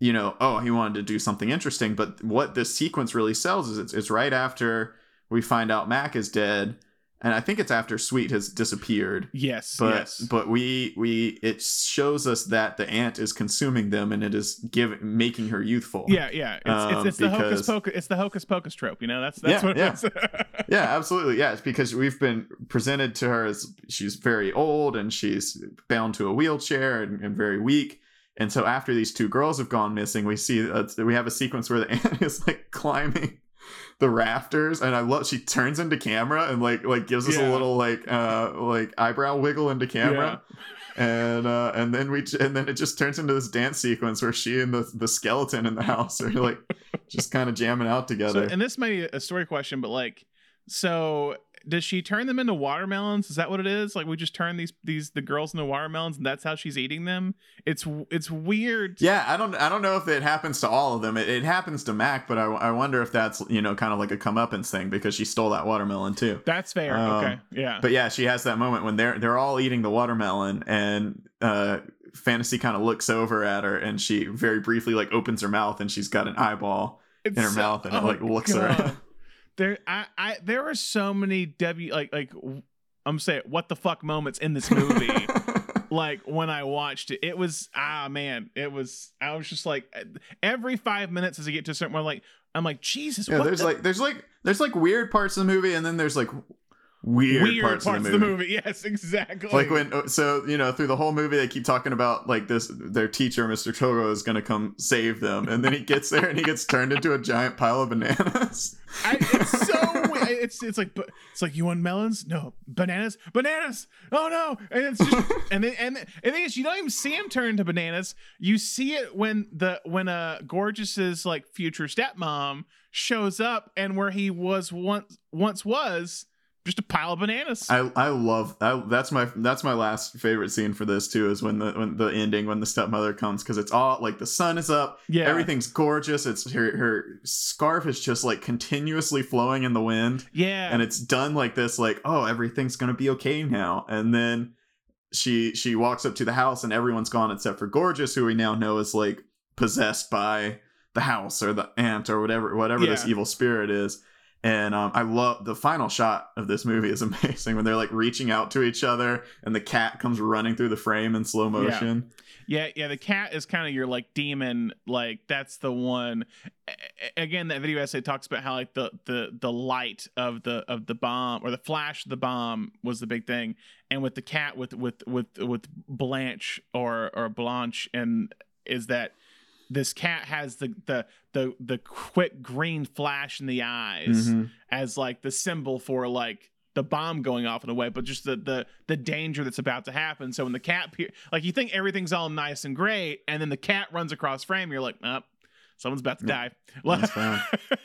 you know, oh, he wanted to do something interesting. But what this sequence really sells is it's it's right after we find out Mac is dead, and I think it's after Sweet has disappeared. Yes. But yes. but we we it shows us that the aunt is consuming them, and it is giving making her youthful. yeah, yeah. It's, Um, it's, it's the hocus pocus. It's the hocus pocus trope. You know, that's that's Yeah, what yeah. it is. *laughs* yeah, absolutely. Yeah, it's because we've been presented to her as she's very old and she's bound to a wheelchair and, and very weak. And so after these two girls have gone missing, we see uh, we have a sequence where the *laughs* aunt is like climbing the rafters, and I love she turns into camera and like like gives us a little like uh like eyebrow wiggle into camera. And uh, and then we and then it just turns into this dance sequence where she and the, the skeleton in the house are like just kind of jamming out So, together. and this may be a story question, but like, so does she turn them into watermelons? Is that what it is? Like, we just turn these these the girls into watermelons, and that's how she's eating them. It's it's weird. Yeah, I don't I don't know if it happens to all of them. It, it happens to Mac, but I, I wonder if that's you know kind of like a comeuppance thing because she stole that watermelon too. That's fair. Um, okay. Yeah. But yeah, she has that moment when they're they're all eating the watermelon and uh Fantasy kind of looks over at her and she very briefly like opens her mouth and she's got an eyeball It's in her so- mouth and it oh like looks God. her. There, I, I, there are so many W like like I'm saying what the fuck moments in this movie. *laughs* like when I watched it, it was ah man, it was. I was just like every five minutes as I get to a certain point, like I'm like Jesus. yeah, what there's the like there's like there's like weird parts of the movie and then there's like weird, weird parts, of the movie. *laughs* Yes, exactly. like when so you know through the whole movie they keep talking about like this their teacher mr togo is going to come save them and then he gets there and he gets turned into a giant pile of bananas I, it's so *laughs* it's it's like it's like you want melons? No bananas, bananas. Oh no! And it's just *laughs* and then and the thing is you don't even see him turn to bananas. You see it when the when uh gorgeous's like future stepmom shows up and where he was once once was just a pile of bananas. i i love I, that's my that's my last favorite scene for this too is when the when the ending when the stepmother comes because it's all like the sun is up. Yeah, everything's gorgeous. It's her her scarf is just like continuously flowing in the wind. Yeah, and it's done like this like oh everything's gonna be okay now. And then she she walks up to the house and everyone's gone except for gorgeous who we now know is like possessed by the house or the aunt or whatever whatever this evil spirit is and um, I love the final shot of this movie is *laughs* amazing when they're like reaching out to each other and the cat comes running through the frame in slow motion. Yeah, yeah, the cat is kind of your like demon, like that's the one. A- Again, that video essay talks about how like the the the light of the of the bomb or the flash of the bomb was the big thing, and with the cat with with with with Blanche or or Blanche and is that this cat has the the the the quick green flash in the eyes Mhm. as like the symbol for like the bomb going off in a way, but just the the the danger that's about to happen. So when the cat pe- like you think everything's all nice and great, and then the cat runs across frame, you're like, up. Someone's about to die. That's *laughs* fine.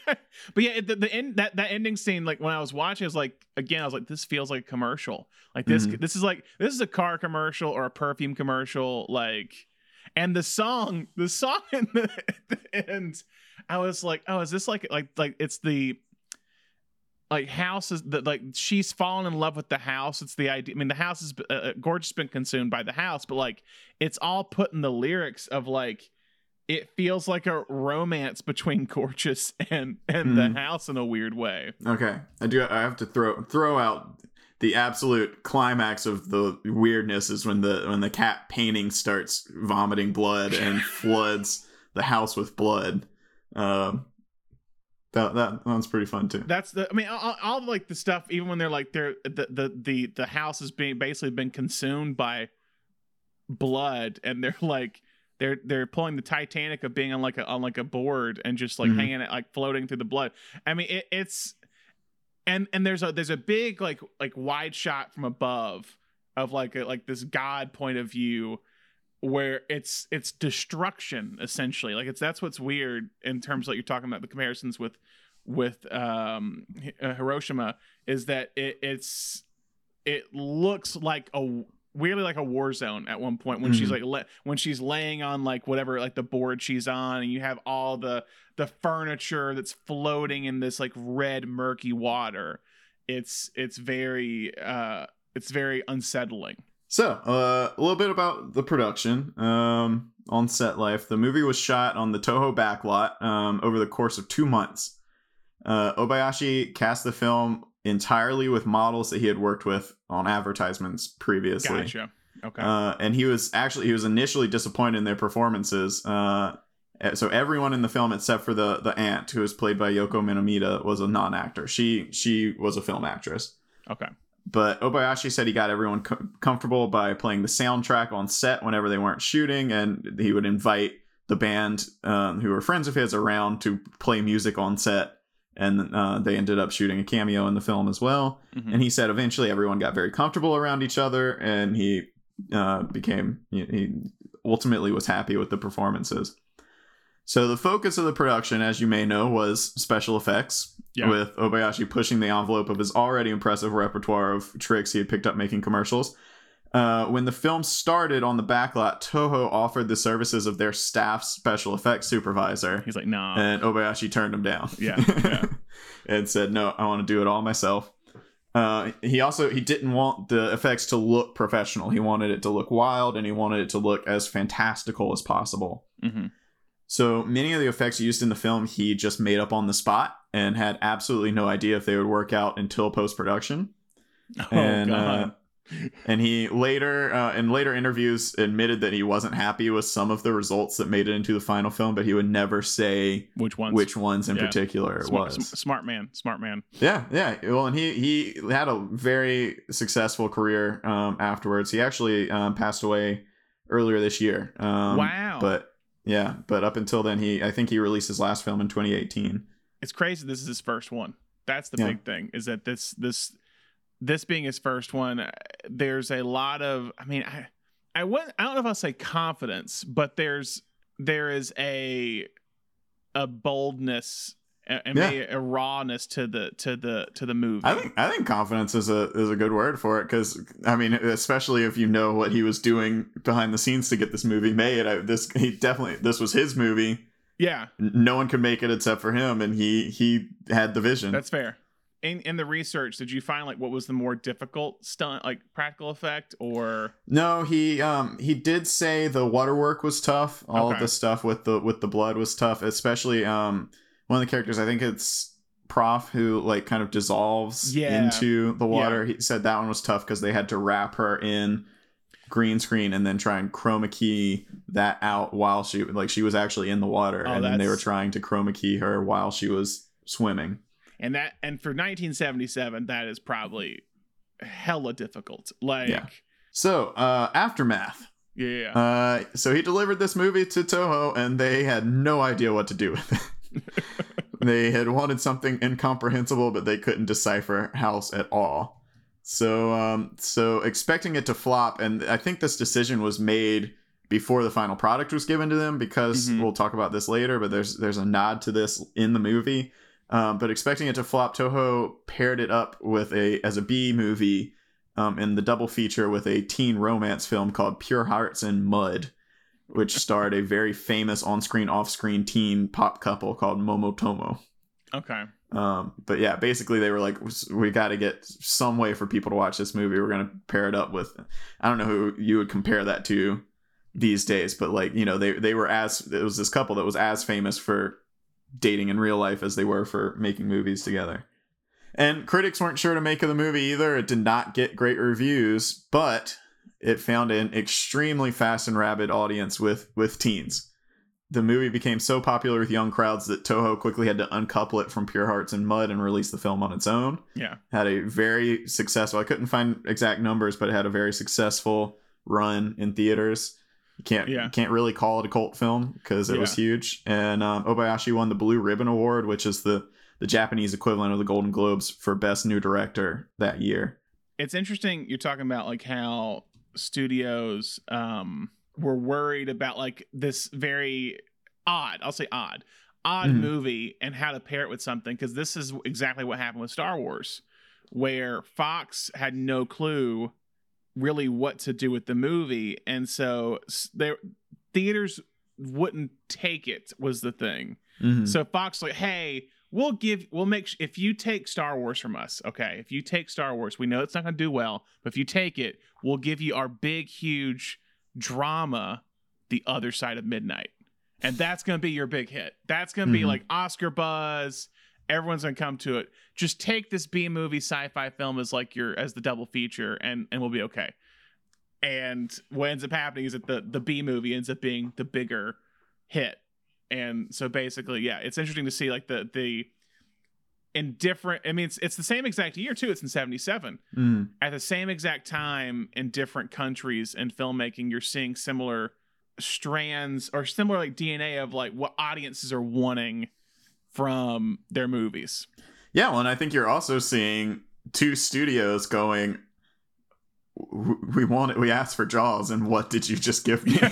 but yeah, the, the end that that ending scene, like when I was watching, I was like, again, I was like, this feels like a commercial. Like this, Mhm. this is like this is a car commercial or a perfume commercial. Like, and the song, the song in the, *laughs* the end, I was like, oh, is this like like like it's the like house is that like she's fallen in love with the house. It's the idea. I mean, the house is uh, uh, gorgeous, been consumed by the house, but like it's all put in the lyrics of like it feels like a romance between *laughs* gorgeous and and Mhm. the house in a weird way. Okay, I do. I have to throw throw out the absolute climax of the weirdness is when the when the cat painting starts vomiting blood and *laughs* floods the house with blood. Um, that that one's pretty fun too. That's the. I mean, all, all like the stuff. Even when they're like they're the the the the house is being basically been consumed by blood, and they're like they're they're pulling the Titanic of being on like a on like a board and just like Mhm. hanging it like floating through the blood. I mean, it, it's and and there's a there's a big like like wide shot from above of like a, like this god point of view where it's it's destruction essentially. Like it's that's what's weird in terms of like you're talking about the comparisons with with um uh, Hiroshima is that it, it's it looks like a weirdly like a war zone at one point when she's like le- when she's laying on like whatever like the board she's on and you have all the the furniture that's floating in this like red murky water it's it's very uh it's very unsettling So, uh, a little bit about the production um, on set life. The movie was shot on the Toho backlot um, over the course of two months. Uh, Obayashi cast the film entirely with models that he had worked with on advertisements previously. gotcha okay Uh, and he was actually he was initially disappointed in their performances. Uh, so everyone in the film except for the the aunt who was played by Yoko Minamida was a non-actor. She she was a film actress. okay But Obayashi said he got everyone co- comfortable by playing the soundtrack on set whenever they weren't shooting, and he would invite the band um, who were friends of his around to play music on set. And uh, they ended up shooting a cameo in the film as well. Mhm. And he said eventually everyone got very comfortable around each other, and he uh, became he, he ultimately was happy with the performances. So the focus of the production, as you may know, was special effects, Yeah. with Obayashi pushing the envelope of his already impressive repertoire of tricks he had picked up making commercials. Uh, when the film started on the backlot, Toho offered the services of their staff special effects supervisor, he's like nah and Obayashi turned him down. Yeah, *laughs* yeah. and said, "No, I want to do it all myself." Uh, he also he didn't want the effects to look professional. He wanted it to look wild, and he wanted it to look as fantastical as possible. hmm So many of the effects used in the film he just made up on the spot and had absolutely no idea if they would work out until post production. oh and god uh, and he later uh, in later interviews admitted that he wasn't happy with some of the results that made it into the final film, but he would never say which ones which ones in Yeah. particular it smart, was. smart man smart man Yeah, yeah. Well, and he he had a very successful career um, afterwards. He actually um, passed away earlier this year. Um, Wow. But yeah, but up until then, he I think he released his last film in 2018. it's crazy this is his first one that's the Yeah. big thing is that this this this being his first one uh, there's a lot of i mean i i wouldn't i don't know if i'll say confidence but there's there is a a boldness and Yeah. maybe a rawness to the to the to the movie I think I think confidence is a is a good word for it because I mean, especially if you know what he was doing behind the scenes to get this movie made. I, this he definitely this was his movie. yeah No one could make it except for him, and he he had the vision. that's fair in in the research did you find like what was the more difficult stunt like practical effect or No, he um he did say the waterwork was tough. All Okay. of the stuff with the with the blood was tough, especially um one of the characters. I think it's Prof who like kind of dissolves Yeah. into the water. He said that one was tough because they had to wrap her in green screen and then try and chroma key that out while she like she was actually in the water, Oh, and then they were trying to chroma key her while she was swimming. And that and for 1977 that is probably hella difficult like Yeah. So uh aftermath. yeah, Uh, so he delivered this movie to Toho, and they had no idea what to do with it. *laughs* they had wanted something incomprehensible, but they couldn't decipher House at all. So, um, so expecting it to flop, and I think this decision was made before the final product was given to them because Mhm. we'll talk about this later. But there's there's a nod to this in the movie. Um, but expecting it to flop, Toho paired it up with a as a B movie um, in the double feature with a teen romance film called Pure Hearts and Mud, which starred a very famous on-screen, off-screen teen pop couple called Momotomo. okay Um, but yeah, basically they were like, we got to get some way for people to watch this movie. We're gonna pair it up with, I don't know who you would compare that to these days, but like you know they they were as it was this couple that was as famous for dating in real life as they were for making movies together. And critics weren't sure to make of the movie either. It did not get great reviews, but it found an extremely fast and rabid audience with with teens. The movie became so popular with young crowds that Toho quickly had to uncouple it from Pure Hearts and Mud and release the film on its own. yeah Had a very successful, I couldn't find exact numbers, but it had a very successful run in theaters. You can't Yeah. you can't really call it a cult film because it was huge. And um, Obayashi won the Blue Ribbon Award, which is the the Japanese equivalent of the Golden Globes for Best New Director that year. it's interesting you're talking about like how studios um were worried about like this very odd i'll say odd odd Mhm. movie and how to pair it with something because this is exactly what happened with star wars where fox had no clue really what to do with the movie and so their theaters wouldn't take it was the thing Mhm. so Fox like, hey, we'll give, we'll make sh- if you take Star Wars from us, okay. If you take Star Wars, we know it's not going to do well, but if you take it, we'll give you our big, huge drama, The Other Side of Midnight, and that's going to be your big hit. That's going to be Mhm. like Oscar buzz. Everyone's to come to it. Just take this B movie sci-fi film as like your as the double feature, and and we'll be okay. And what ends up happening is that the the B movie ends up being the bigger hit and so basically yeah it's interesting to see like the the in different i mean it's, it's the same exact year too it's in 77 Mhm. at the same exact time in different countries in filmmaking you're seeing similar strands or similar like dna of like what audiences are wanting from their movies Yeah, well, and I think you're also seeing two studios going. "W- We wanted, we asked for Jaws, and what did you just give me? *laughs*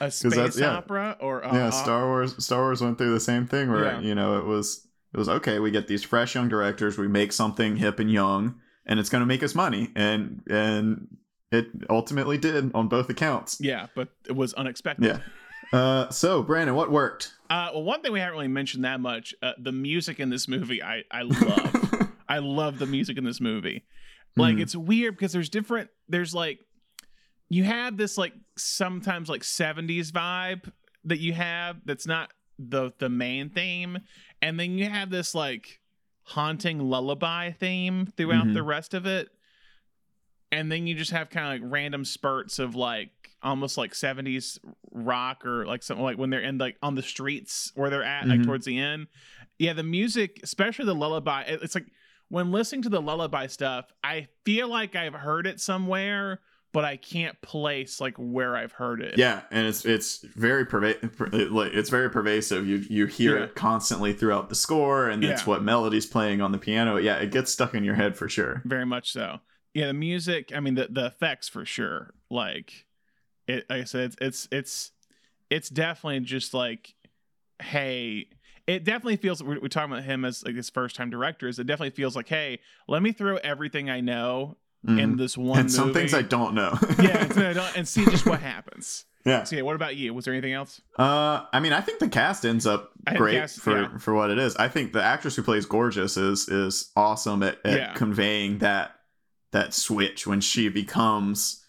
a *laughs* space that's- yeah. opera or uh, yeah, Star Wars. Star Wars went through the same thing where Yeah. you know it was it was okay. We get these fresh young directors. We make something hip and young, and it's going to make us money. And and it ultimately did on both accounts. yeah but it was unexpected Yeah. Uh, so Brandon, what worked? Uh, well, one thing we haven't really mentioned that much, uh, the music in this movie, I I love. *laughs* I love the music in this movie. Like Mhm. it's weird because there's different. There's like you have this like sometimes like 70s vibe that you have that's not the the main theme, and then you have this like haunting lullaby theme throughout Mhm. the rest of it, and then you just have kind of like random spurts of like almost like 70s rock or like something like when they're in like on the streets where they're at like Mhm. towards the end yeah the music especially the lullaby it's like when listening to the lullaby stuff i feel like i've heard it somewhere but i can't place like where i've heard it Yeah, and it's it's very perva- like, it's very pervasive. You you hear Yeah. it constantly throughout the score, and it's Yeah. what melody's playing on the piano. Yeah, it gets stuck in your head for sure. very much so yeah the music i mean the, the effects for sure like it like i said it's it's it's it's definitely just like hey it definitely feels we're, we're talking about him as like his first time director is it definitely feels like hey let me throw everything i know in Mhm. this one and some things I don't know. *laughs* yeah and, I don't- and see just what *laughs* happens yeah. so yeah what about you was there anything else Uh, I mean, I think the cast ends up great cast- for yeah. for what it is. I think the actress who plays Gorgeous is is awesome at, at Yeah. conveying that that switch when she becomes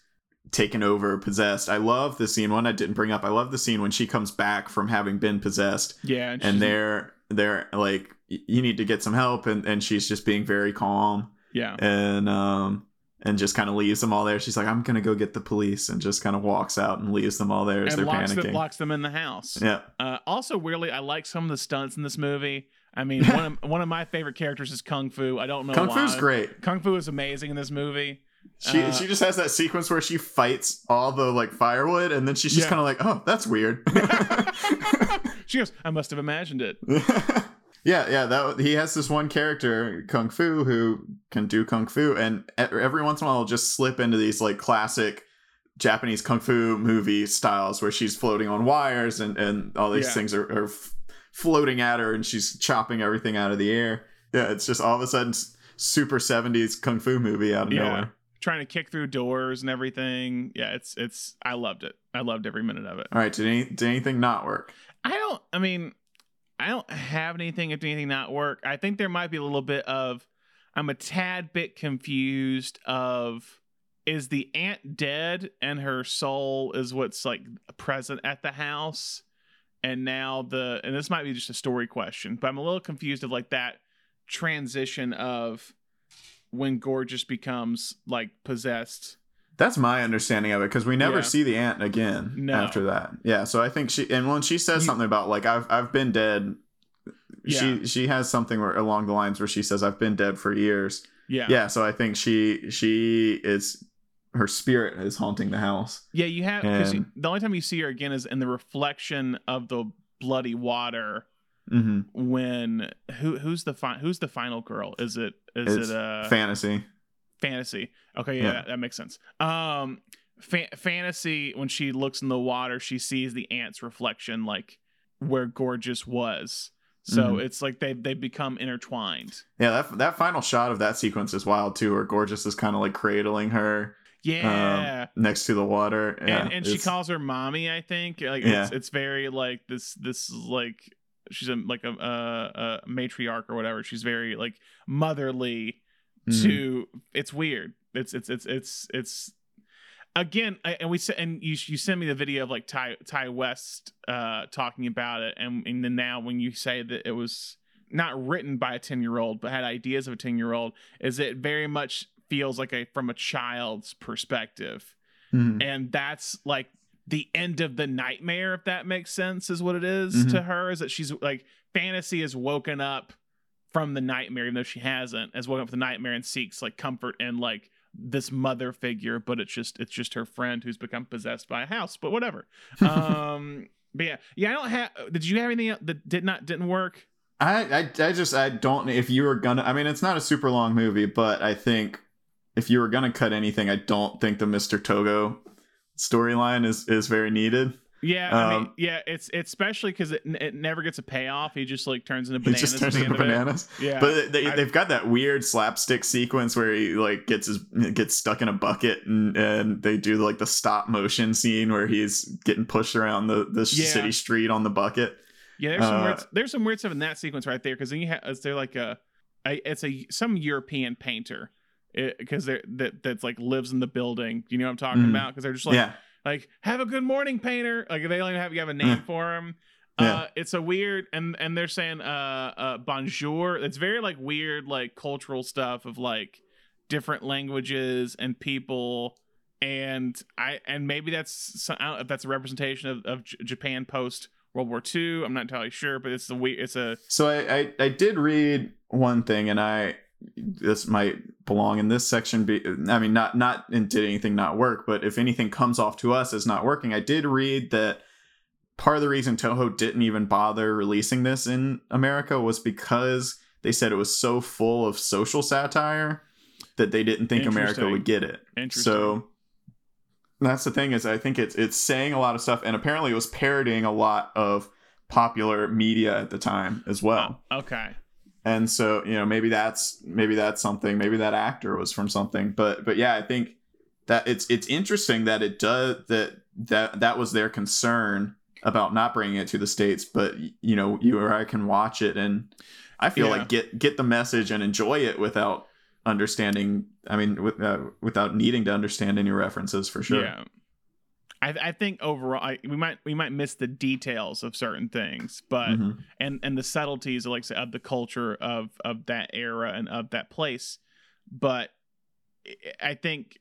taken over, possessed. I love the scene. One I didn't bring up. I love the scene when she comes back from having been possessed, yeah and she's- they're they're like, you need to get some help, and and she's just being very calm yeah and um and just kind of leaves them all there. She's like, I'm gonna go get the police, and just kind of walks out and leaves them all there as and they're locks panicking. them, locks them in the house yeah. Uh, also, weirdly, I like some of the stunts in this movie. I mean, one of *laughs* one of my favorite characters is Kung Fu. I don't know why. Kung why. Fu's great. Kung Fu is amazing in this movie. She Uh, she just has that sequence where she fights all the like firewood, and then she's just Yeah. kind of like, oh, that's weird. *laughs* *laughs* she goes, "I must have imagined it." *laughs* yeah, yeah. That he has this one character, Kung Fu, who can do Kung Fu, and every once in a while, just slip into these like classic Japanese Kung Fu movie styles where she's floating on wires, and and all these Yeah. things are, are f- floating at her, and she's chopping everything out of the air. Yeah, it's just all of a sudden super 70s kung fu movie out of Yeah. nowhere. Trying to kick through doors and everything. Yeah, it's it's. I loved it. I loved every minute of it. All right, did any did anything not work? I don't. I mean, I don't have anything if anything not work. I think there might be a little bit of. I'm a tad bit confused. Of is the aunt dead and her soul is what's like present at the house, and now the and this might be just a story question, but I'm a little confused of like that transition of when Gorgeous becomes like possessed. That's my understanding of it because we never Yeah. see the aunt again No. after that. Yeah, so I think she and when she says You- something about like I've I've been dead, Yeah. she she has something where, along the lines where she says I've been dead for years. Yeah. Yeah, so I think she she is her spirit is haunting the house. Yeah, you have And- the only time you see her again is in the reflection of the bloody water Mm-hmm. when who who's the fi- who's the final girl? Is it is It's it uh Fantasy. fantasy? Okay, yeah, Yeah. That, that makes sense. Um, fa- fantasy when she looks in the water, she sees the aunt's reflection, like where gorgeous was. So Mhm. it's like they they become intertwined. Yeah, that that final shot of that sequence is wild too, where Gorgeous is kind of like cradling her Yeah. next to the water. Yeah, and and she calls her mommy. I think like Yeah. it's it's very like this this is like she's a like a, a, a matriarch or whatever. She's very like motherly Mhm. to. It's weird. It's it's it's it's it's again. I, and we said and you you send me the video of like Ti Ti West uh talking about it, and and then now when you say that it was not written by a 10 year old but had ideas of a 10 year old is it very much feels like a from a child's perspective Mhm. and that's like the end of the nightmare if that makes sense is what it is Mhm. to her is that she's like fantasy is woken up from the nightmare even though she hasn't has woken up from the nightmare and seeks like comfort in like this mother figure but it's just it's just her friend who's become possessed by a house but whatever *laughs* um but yeah yeah i don't have did you have anything that did not didn't work I, I I just I don't if you were gonna I mean it's not a super long movie, but I think if you were gonna cut anything, I don't think the Mr. Togo storyline is is very needed. yeah i mean Um, yeah it's it's especially because it, it never gets a payoff he just like turns into bananas. *laughs* He just turns into end of it. bananas. yeah But they, they've got that weird slapstick sequence where he like gets his gets stuck in a bucket and, and they do like the stop motion scene where he's getting pushed around the, the Yeah. city street on the bucket. Yeah, there's some Uh, weird, there's some weird stuff in that sequence right there because then you have is there like a, a it's a some European painter because they're that that's like lives in the building. You know what I'm talking Mhm. about? Because they're just like yeah. like have a good morning, painter. Like they don't even have you have a name Yeah. for him. Yeah. Uh, it's a weird and and they're saying uh uh bonjour. It's very like weird like cultural stuff of like different languages and people and I and maybe that's I don't know if that's a representation of, of J- Japan post World War II. I'm not entirely sure, but it's a weird. It's a So I, I I did read one thing, and I this might belong in this section. Be I mean, not not in did anything not work, but if anything comes off to us as not working, I did read that part of the reason Toho didn't even bother releasing this in America was because they said it was so full of social satire that they didn't think America would get it. So that's the thing is I think it's it's saying a lot of stuff and apparently it was parodying a lot of popular media at the time as well. Okay. And so, you know, maybe that's maybe that's something, maybe that actor was from something. But but yeah, I think that it's it's interesting that it does that that that was their concern about not bringing it to the states, but you know, you or I can watch it and I feel Yeah. like get get the message and enjoy it without understanding I mean with, uh, without needing to understand any references for sure. Yeah. I, I think overall I, we might we might miss the details of certain things, but Mhm. and and the subtleties of like of the culture of of that era and of that place. But I- I think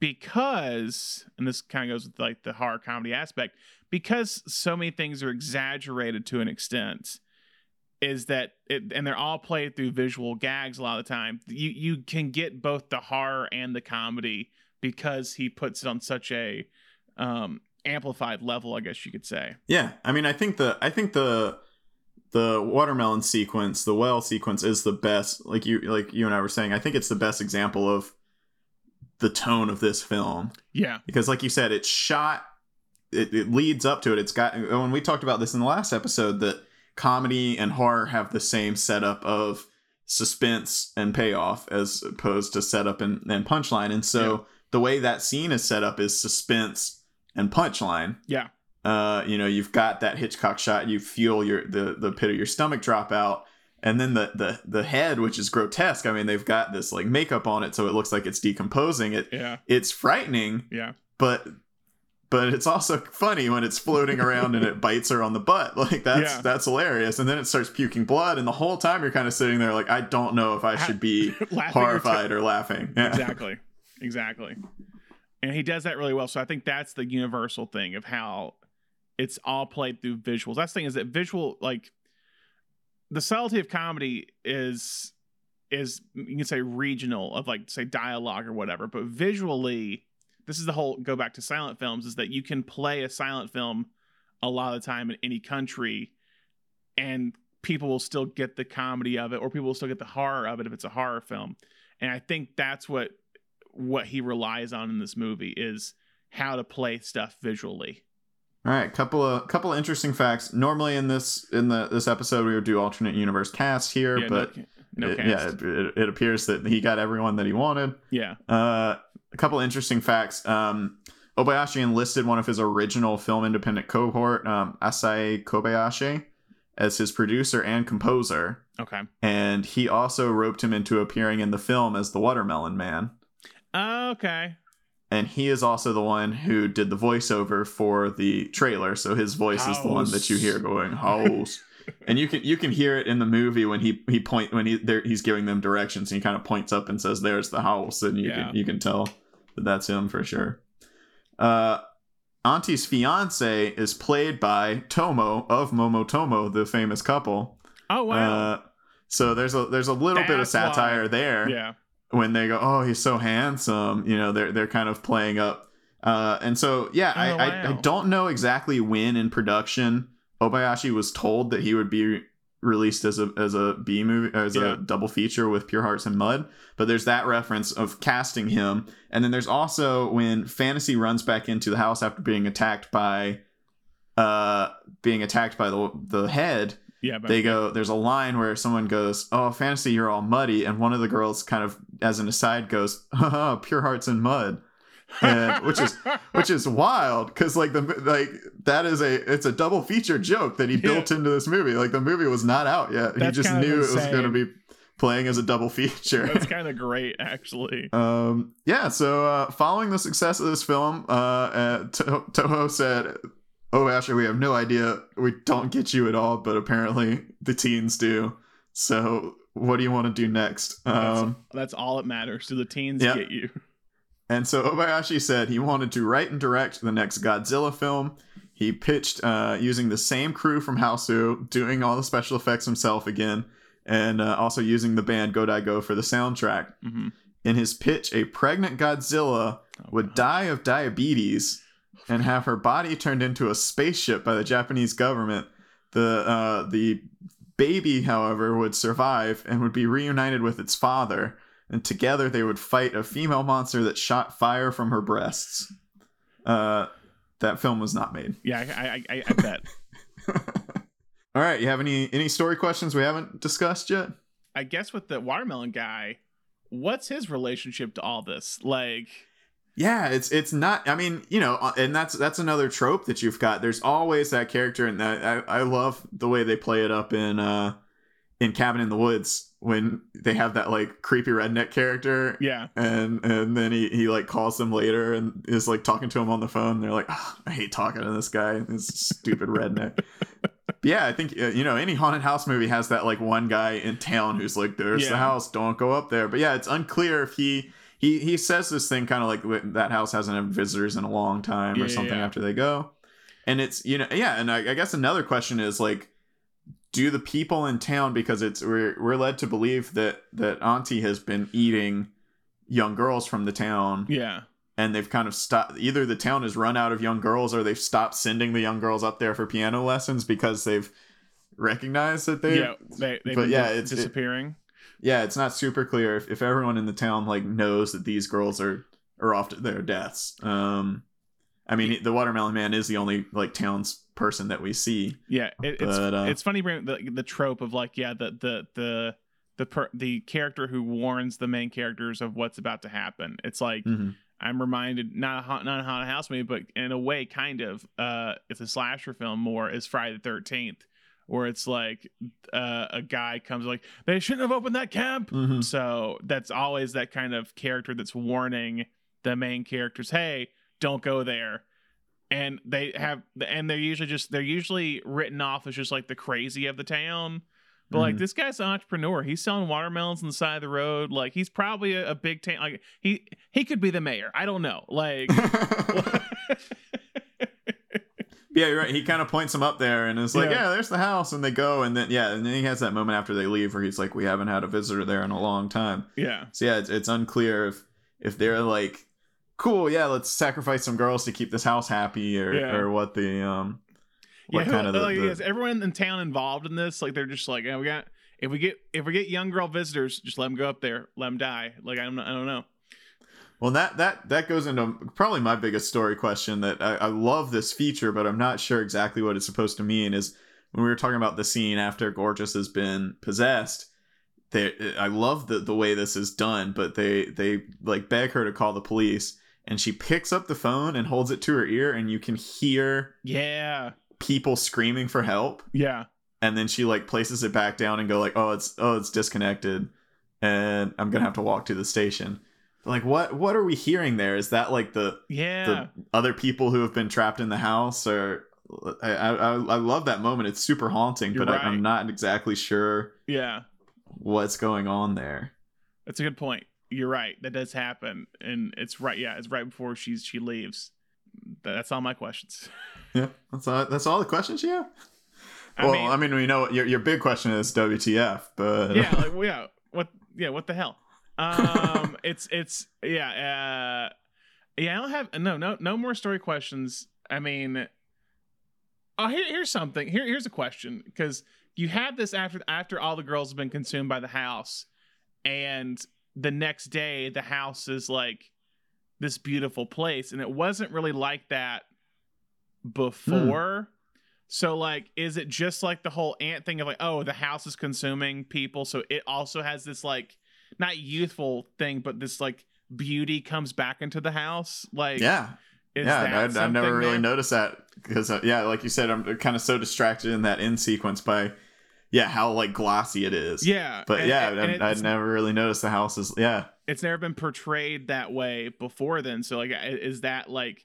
because and this kind of goes with like the horror comedy aspect, because so many things are exaggerated to an extent, is that it and they're all played through visual gags a lot of the time. You you can get both the horror and the comedy because he puts it on such a um amplified level, I guess you could say. Yeah, I mean, I think the I think the the watermelon sequence, the well sequence, is the best. Like you like you and I were saying, I think it's the best example of the tone of this film Yeah. because, like you said, it's shot. It, it leads up to it. It's got when we talked about this in the last episode that comedy and horror have the same setup of suspense and payoff as opposed to setup and, and punchline. And so Yeah. the way that scene is set up is suspense and punchline Yeah. uh, you know, you've got that Hitchcock shot. You feel your the the pit of your stomach drop out, and then the the the head, which is grotesque. I mean, they've got this like makeup on it, so it looks like it's decomposing. It Yeah. it's frightening, Yeah. but but it's also funny when it's floating around and it *laughs* bites her on the butt. *laughs* Like that's Yeah. that's hilarious. And then it starts puking blood, and the whole time you're kind of sitting there like, I don't know if I should be *laughs* Laughing or horrified or laughing. Yeah. exactly exactly and he does that really well. So i think that's the universal thing of how it's all played through visuals. That's the thing is that visual like the subtlety of comedy is is you can say regional of like say dialogue or whatever. But visually this is the whole go back to silent films is that you can play a silent film a lot of the time in any country and people will still get the comedy of it or people will still get the horror of it if it's a horror film. And i think that's what what he relies on in this movie is how to play stuff visually All right, couple of couple of interesting facts. Normally in this in the this episode we would do alternate universe cast here, yeah, but no, no it- cast. yeah, it, it, it appears that he got everyone that he wanted. yeah Uh, a couple interesting facts. Um, Obayashi enlisted one of his original film independent cohort, um, Asei Kobayashi, as his producer and composer, okay and he also roped him into appearing in the film as the Watermelon Man. Okay And he is also the one who did the voiceover for the trailer, so his voice is the one that you hear going "house," *laughs* and you can you can hear it in the movie when he he point when he there he's giving them directions. And he kind of points up and says, "There's the house," and you Yeah. can you can tell that that's him for sure. Uh, Auntie's fiance is played by Tomo of Momotomo, the famous couple. oh wow Uh, so there's a there's a little bit of That's why. satire there yeah when they go, "Oh, he's so handsome," you know, they're they're kind of playing up. Uh, and so yeah, Oh, I, I I don't know exactly when in production Obayashi was told that he would be released as a as a B movie as Yeah. a double feature with Pure Hearts and Mud, but there's that reference of casting him, and then there's also when Fantasy runs back into the house after being attacked by uh being attacked by the the head yeah but they go there's a line where someone goes oh fantasy you're all muddy and one of the girls kind of as an aside goes *laughs* Haha, pure hearts and mud. And- which is- *laughs* which is wild because like the like that is a it's a double feature joke that he Yeah. built into this movie. Like the movie was not out yet. He just knew it was going to be playing as a double feature. That's kind of great actually. Um yeah so uh following the success of this film uh, uh to- toho said oh asher we have no idea. We don't get you at all but apparently the teens do. So what do you want to do next um that's all that matters do the teens get you and so Obayashi said he wanted to write and direct the next Godzilla film. He pitched uh, using the same crew from Hausu, doing all the special effects himself again, and uh, also using the band Godiego for the soundtrack. hmm In his pitch, a pregnant Godzilla would die of diabetes and have her body turned into a spaceship by the Japanese government. The uh, the baby, however, would survive and would be reunited with its father, and together they would fight a female monster that shot fire from her breasts. Uh, that film was not made. yeah I, I, I, I bet *laughs* All right, you have any any story questions we haven't discussed yet? I guess with the watermelon guy, what's his relationship to all this? Like, Yeah, it's it's not. I mean, you know, uh, and that's that's another trope that you've got. There's always that character, and that I, I love the way they play it up in uh in Cabin in the Woods when they have that like creepy redneck character, yeah, and and then he he like calls them later and is like talking to him on the phone. They're like, oh, I hate talking to this guy, this stupid redneck. *laughs* yeah, I think uh, you know any haunted house movie has that like one guy in town who's like, "There's the house, don't go up there." But yeah, it's unclear if he he he says this thing kind of like that house hasn't had visitors in a long time Yeah, or something yeah. after they go, and it's you know yeah, and I, I guess another question is like. Do the people in town because it's we're we're led to believe that that Auntie has been eating young girls from the town yeah, and they've kind of stopped either the town has run out of young girls or they've stopped sending the young girls up there for piano lessons because they've recognized that they yeah. They, they've but been yeah, it's- it- disappearing. Yeah it's not super clear if, if everyone in the town like knows that these girls are are off to their deaths um i mean the watermelon man is the only like town's person that we see yeah, it, it's uh, it's funny bringing the the trope of like yeah the the the the per, the character who warns the main characters of what's about to happen. It's like Mhm. I'm reminded not a not a haunted house movie, but in a way, kind of. Uh, it's a slasher film more is Friday the Thirteenth, where it's like uh, a guy comes like they shouldn't have opened that camp. Mhm. So that's always that kind of character that's warning the main characters, hey, don't go there. And they have, and they're usually just, they're usually written off as just like the crazy of the town. But like Mhm. this guy's an entrepreneur. He's selling watermelons on the side of the road. Like he's probably a, a big town. Like he he could be the mayor. I don't know. Like *laughs* *laughs* Yeah, you're right. He kind of points them up there and is like, Yeah. "Yeah, there's the house," and they go, and then yeah, and then he has that moment after they leave where he's like, "We haven't had a visitor there in a long time." yeah, So yeah, it's, it's unclear if if they're like cool, yeah, let's sacrifice some girls to keep this house happy, or Yeah. or what the um, what yeah, kind of the, like, the- is everyone in town involved in this? Like they're just like, yeah, we got if we get if we get young girl visitors, just let them go up there, let them die. Like I don't I don't know. Well, that that that goes into probably my biggest story question. That I, I love this feature, but I'm not sure exactly what it's supposed to mean. Is when we were talking about the scene after Gorgeous has been possessed. They, I love the the way this is done, but they they like beg her to call the police, and she picks up the phone and holds it to her ear, and you can hear Yeah, people screaming for help, yeah, and then she like places it back down and go like, oh, it's oh, it's disconnected, and I'm gonna have to walk to the station. Like what what are we hearing there? Is that like the yeah. the other people who have been trapped in the house or I I, I love that moment. It's super haunting, You're but I, right. I'm not exactly sure yeah. what's going on there. That's a good point. You're right. That does happen, and it's right. Yeah, it's right before she's she leaves. That's all my questions. *laughs* Yeah, that's all. That's all the questions you have. I well, mean, I mean, we know your your big question is WTF, but yeah, like *laughs* well, yeah. What? Yeah, what the hell? Um, *laughs* it's it's yeah, uh, yeah. I don't have no no no more story questions. I mean, oh, here, here's something. Here here's a question because you had this after after all the girls have been consumed by the house, and the next day the house is like this beautiful place, and it wasn't really like that before. So like is it just like the whole aunt thing of like oh the house is consuming people so it also has this like not youthful thing but this like beauty comes back into the house like yeah, is yeah. that I'd, I've never really there? noticed that because uh, yeah, like you said, I'm kind of so distracted in that end sequence by yeah how like glossy it is. yeah but and- yeah, and I, I'd never really noticed the house is yeah. it's never been portrayed that way before then so like is that like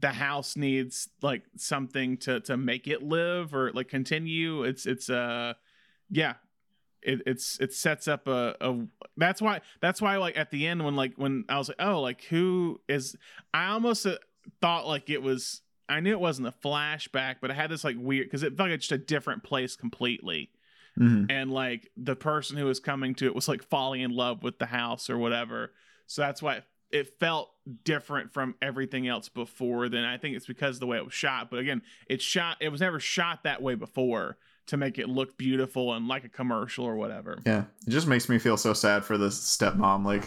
the house needs like something to to make it live or like continue it's it's uh yeah it, it's it sets up a, a that's why that's why like at the end when like when i was like oh like who is i almost uh, thought like it was i knew it wasn't a flashback but i had this like weird because it felt like just a different place completely. Mhm. and like the person who was coming to it was like falling in love with the house or whatever. So that's why it felt different from everything else before then. I think it's because of the way it was shot but again it's shot it was never shot that way before to make it look beautiful and like a commercial or whatever Yeah, it just makes me feel so sad for this stepmom. Like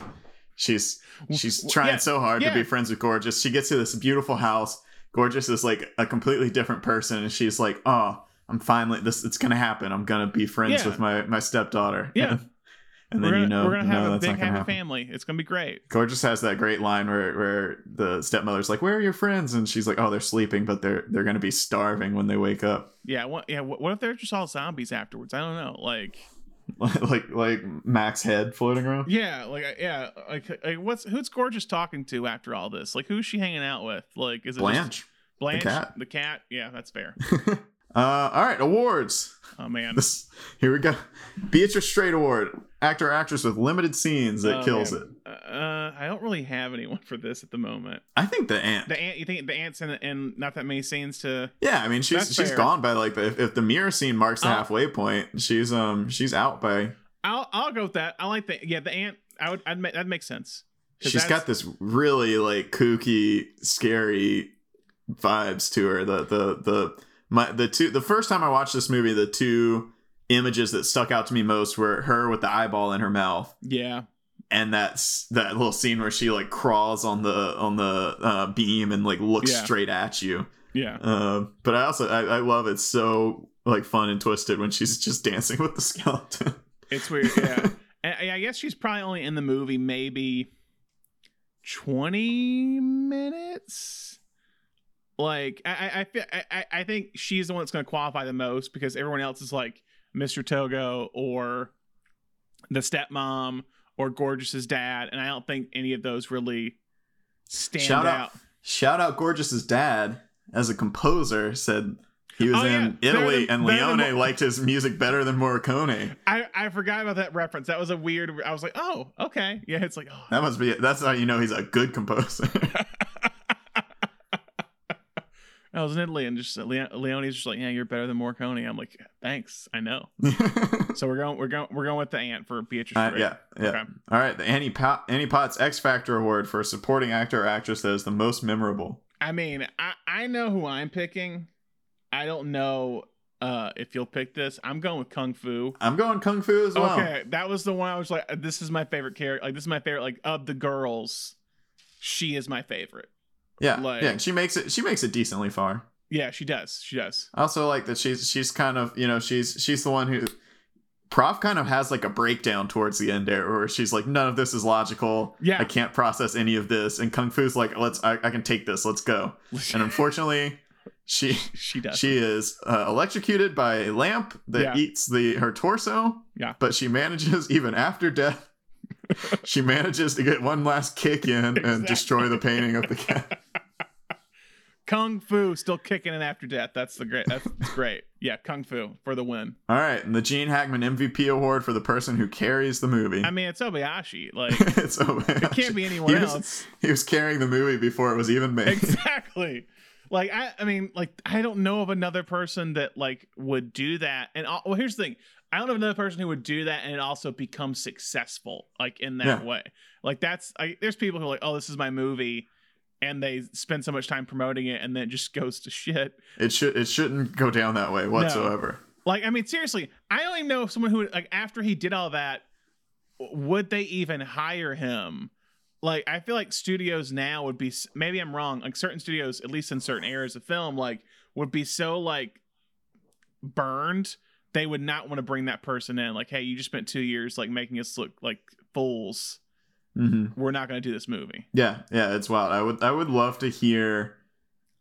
she's she's trying yeah, so hard yeah. to be friends with Gorgeous. She gets to this beautiful house. Gorgeous is like a completely different person, and she's like, "Oh, I'm finally this. It's gonna happen. I'm gonna be friends Yeah. with my my stepdaughter." Yeah. and *laughs* we're then gonna, you know, we're gonna have no, a big happy family it's gonna be great Gorgeous has that great line where where the stepmother's like, "Where are your friends?" And she's like, "Oh, they're sleeping, but they're they're gonna be starving when they wake up." yeah what yeah what, what if they're just all zombies afterwards i don't know like *laughs* like like Mac's head floating around. yeah like yeah like, like what's who's gorgeous talking to after all this like who's she hanging out with like is it Blanche. Blanche, cat. the cat. Yeah, that's fair. *laughs* uh, all right, awards. Oh man, This here we go. Beatrice Straight Award, actor actress with limited scenes that Oh, kills man. it. uh, I don't really have anyone for this at the moment. I think the aunt. The aunt, you think the aunts and and not that many scenes to. yeah, I mean she's That's she's fair. gone by like the, if, if the mirror scene marks the Oh. halfway point, she's um she's out by. I'll I'll go with that. I like the yeah the aunt. I would I'd make that makes sense. She's got this really like kooky, scary vibes to her. The the the my the two the first time I watched this movie, the two images that stuck out to me most were her with the eyeball in her mouth Yeah, and that's that little scene where she like crawls on the on the uh, beam and like looks Yeah. straight at you. yeah. Uh, but I also I, I love it so like fun and twisted when she's just dancing with the *laughs* skeleton. It's weird. Yeah, *laughs* and I I guess she's probably only in the movie maybe twenty minutes. Like I I I, I think she's the one that's going to qualify the most because everyone else is like Mr. Togo or the stepmom or Gorgeous's dad, and I don't think any of those really stand Shout out. out Shout out Gorgeous's dad as a composer said he was Oh, yeah. in Italy than- and than Leone liked his music better than Morricone. I I forgot about that reference. That was a weird. I was like, oh, okay, yeah. It's like, oh, That must be that's how you know he's a good composer. *laughs* I was in Italy, and just Le- Leone's just like, yeah, you're better than Morricone. I'm like, thanks, I know. *laughs* so we're going, we're going, we're going with the aunt for Beatrice. Uh, yeah, yeah. Okay. All right, the Annie, Pot- Annie Potts X Factor Award for supporting actor or actress that is the most memorable. I mean, I I know who I'm picking. I don't know uh if you'll pick this. I'm going with Kung Fu. I'm going Kung Fu as well. Okay, that was the one I was like, this is my favorite character. Like, this is my favorite. Like, of the girls, she is my favorite. Yeah, Like- yeah. She makes it. She makes it decently far. Yeah, she does. She does. I also like that she's she's kind of you know she's she's the one who Prof kind of has like a breakdown towards the end there where she's like none of this is logical. Yeah. I can't process any of this. And Kung Fu's like let's I, I can take this. Let's go. *laughs* And unfortunately, she she does. she is uh, electrocuted by a lamp that Yeah. eats the her torso. Yeah. But she manages *laughs* even after death. *laughs* she manages to get one last kick in and Exactly. destroy the painting of the cat. *laughs* Kung Fu still kicking in after death. That's the great. That's *laughs* great. Yeah, Kung Fu for the win. All right, and the Gene Hackman MVP award for the person who carries the movie. I mean, it's Obayashi. Like, it's it can't be anyone he was, else. He was carrying the movie before it was even made. exactly. Like I, I mean, like I don't know of another person that like would do that. And al- well, here's the thing: I don't know another person who would do that and also become successful, like in that Yeah. way. Like that's, I, there's people who are like, oh, this is my movie, and they spend so much time promoting it, and then it just *laughs* goes to shit. It should it shouldn't go down that way whatsoever. Like, I mean, seriously, I don't even know if someone who like after he did all that, would they even hire him? Like, I feel like studios now would be maybe I'm wrong. Like certain studios, at least in certain areas of film, like would be so like burned they would not want to bring that person in. Like, hey, you just spent two years like making us look like fools. hmm We're not going to do this movie. Yeah, yeah, it's wild. I would I would love to hear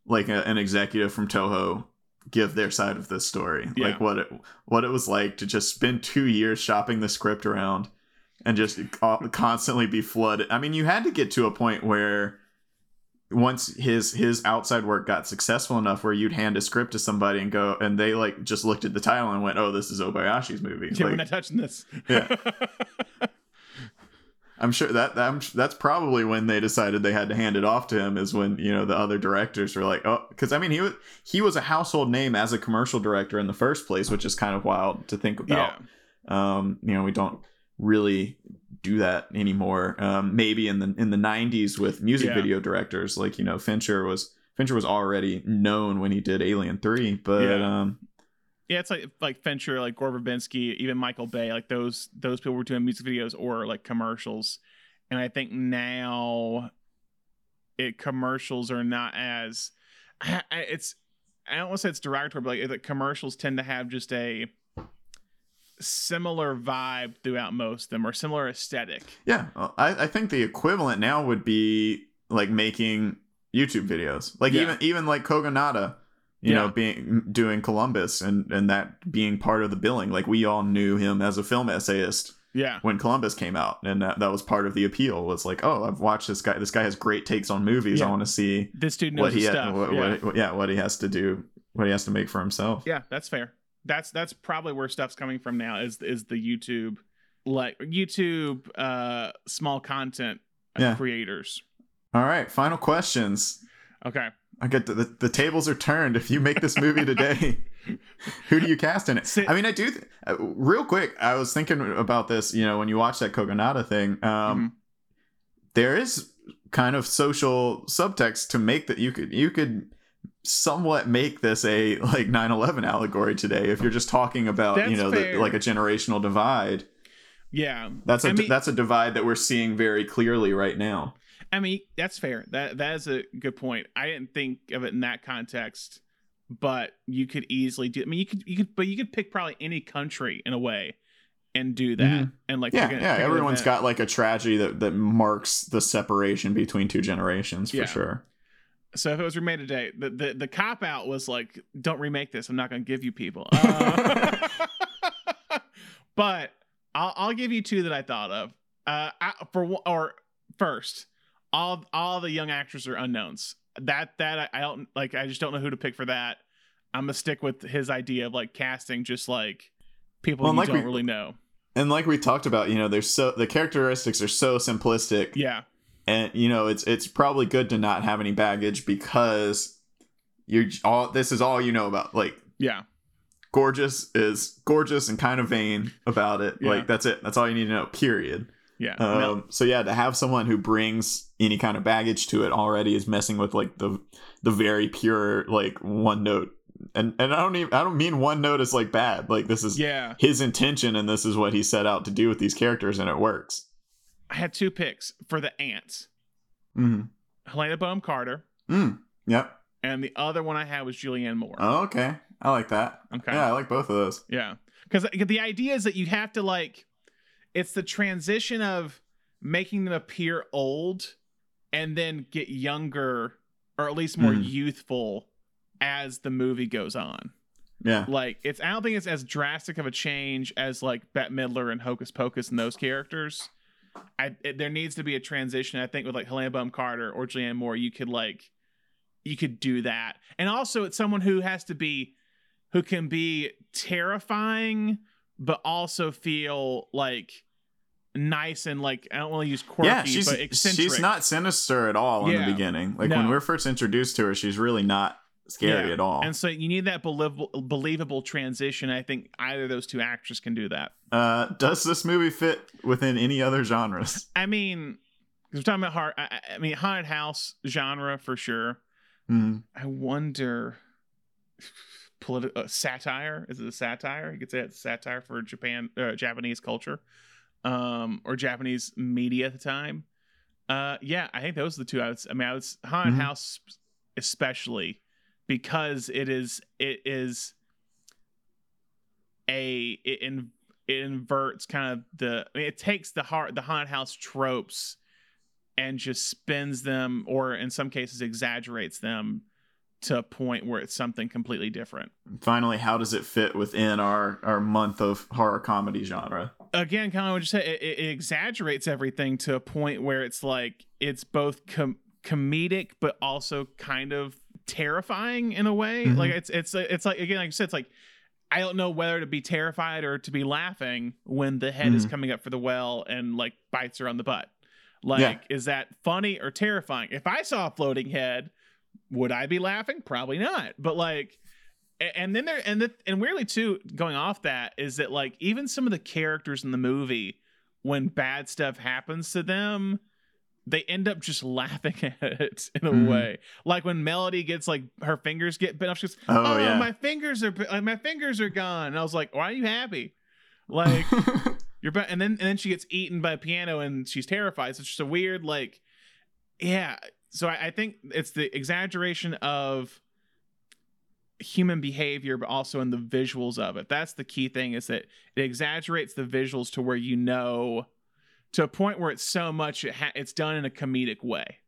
like a, an executive from Toho give their side of this story, Yeah. like what it what it was like to just spend two years shopping the script around and just constantly be flooded. I mean, you had to get to a point where once his his outside work got successful enough where you'd hand a script to somebody and go and they like just looked at the title and went oh this is obayashi's movie Yeah, we're Like, not touching this. Yeah. *laughs* I'm sure that I'm, that's probably when they decided they had to hand it off to him is when you know the other directors were like, oh, because I mean he was he was a household name as a commercial director in the first place, which is kind of wild to think yeah. about. Um, you know, we don't really do that anymore. Um, maybe in the in the '90s with music Yeah. video directors, like you know Fincher was Fincher was already known when he did Alien Three, but Yeah. um, Yeah, it's like like Fincher, like Gore Verbinski, even Michael Bay, like those those people were doing music videos or like commercials, and I think now, it commercials are not as, I, *laughs* I- it's I don't want to say it's derogatory, but like the commercials tend to have just a similar vibe throughout most of them or similar aesthetic. Yeah, uh, I, I think the equivalent now would be like making YouTube videos, like Yeah. even even like Kogonada, you know, being doing Columbus and and that being part of the billing. Like we all knew him as a film essayist Yeah, when Columbus came out, and that, that was part of the appeal. Was like, oh, I've watched this guy. This guy has great takes on movies. I want to see this dude knows what he stuff. what, yeah. what, yeah what he has to do, what he has to make for himself. Yeah, that's fair. That's that's probably where stuff's coming from now. Is is the YouTube like YouTube uh small content uh, Yeah. creators? All right, final questions. Okay. I get the, the, the tables are turned. If you make this movie today, *laughs* who do you cast in it? Sit- I mean, I do. Th- uh, real quick, I was thinking about this. You know, when you watch that Kogonada thing, um, Mm-hmm. there is kind of social subtext to make that you could you could somewhat make this a like 9-11 allegory today if you're just talking about you know the, like a generational divide Yeah. that's a I mean- that's a divide that we're seeing very clearly right now I mean, that's fair. That that is a good point. I didn't think of it in that context, but you could easily do. I mean, you could you could, but you could pick probably any country in a way and do that Mhm. and like yeah yeah everyone's got like a tragedy that, that marks the separation between two generations for Yeah. sure So if it was remade today, the the, the cop out was like, "Don't remake this. I'm not going to give you people." *laughs* Uh, *laughs* but I'll I'll give you two that I thought of. Uh, I, for one- or first, all all the young actors are unknowns. That that I, I don't like. I just don't know who to pick for that. I'm gonna stick with his idea of like casting just like people Well, you like don't we- really know. and like we talked about you know there's so the characteristics are so simplistic Yeah, and you know it's it's probably good to not have any baggage because you're all this is all you know about like Yeah. gorgeous is gorgeous and kind of vain about it. Yeah. Like that's it. That's all you need to know. Period. Yeah. Um, so yeah, to have someone who brings any kind of baggage to it already is messing with like the the very pure like one note. And and I don't even I don't mean one note is like bad. Like this is yeah. his intention and this is what he set out to do with these characters and it works. I had two picks for the aunts. Mm. Helena Bonham Carter, Mm. Yep. and the other one I had was Julianne Moore. Oh, okay. I like that. okay. Yeah, I like both of those. Yeah. Because the idea is that you have to like, it's the transition of making them appear old and then get younger or at least more Mhm. youthful as the movie goes on. Yeah. Like, it's, I don't think it's as drastic of a change as like Bette Midler and Hocus Pocus and those characters. I, it, there needs to be a transition. I think with like Helena Bonham Carter or Julianne Moore, you could like, you could do that. And also, it's someone who has to be who can be terrifying but also feel like nice and like I don't want to use quirky yeah, she's but eccentric. she's not sinister at all in the beginning. Like when No. we we're first introduced to her, she's really not scary Yeah. at all. And so you need that believable, believable transition. I think either of those two actors can do that. Uh, does this movie fit within any other genres? *laughs* I mean, 'cause we're talking about hard. I, I- mean, haunted house genre for sure. Mm. I wonder. *sighs* Politi- uh, satire is it a satire? You could say it's satire for Japan, uh, Japanese culture, um, or Japanese media at the time. Uh, yeah, I think those are the two. I would. I mean, I was haunted Mhm. house especially because it is it is a it, in, it inverts kind of the I mean, it takes the heart the haunted house tropes and just spins them or in some cases exaggerates them to a point where it's something completely different. Finally, how does it fit within our our month of horror comedy genre? Again, kind of what you said, it, it it exaggerates everything to a point where it's like it's both com- comedic but also kind of terrifying in a way. Mhm. Like it's it's it's like again, like you said, it's like I don't know whether to be terrified or to be laughing when the head is Mhm. coming up for the well and like bites her on the butt. Like, Yeah. is that funny or terrifying? If I saw a floating head, would I be laughing? Probably not. But like, and then there, and the, and weirdly too, going off that is that like even some of the characters in the movie, when bad stuff happens to them, they end up just laughing *laughs* at it in a Mhm. way. Like when Melody gets like her fingers get bit off, she goes, Oh, "Oh, yeah. my fingers are like my fingers are gone." And I was like, "Why are you happy?" Like *laughs* you're ba- and then and then she gets eaten by a piano and she's terrified. So it's just a weird like, yeah. So I, I think it's the exaggeration of human behavior, but also in the visuals of it. That's the key thing is that it exaggerates the visuals to where you know to a point where it's so much it ha- it's done in a comedic way.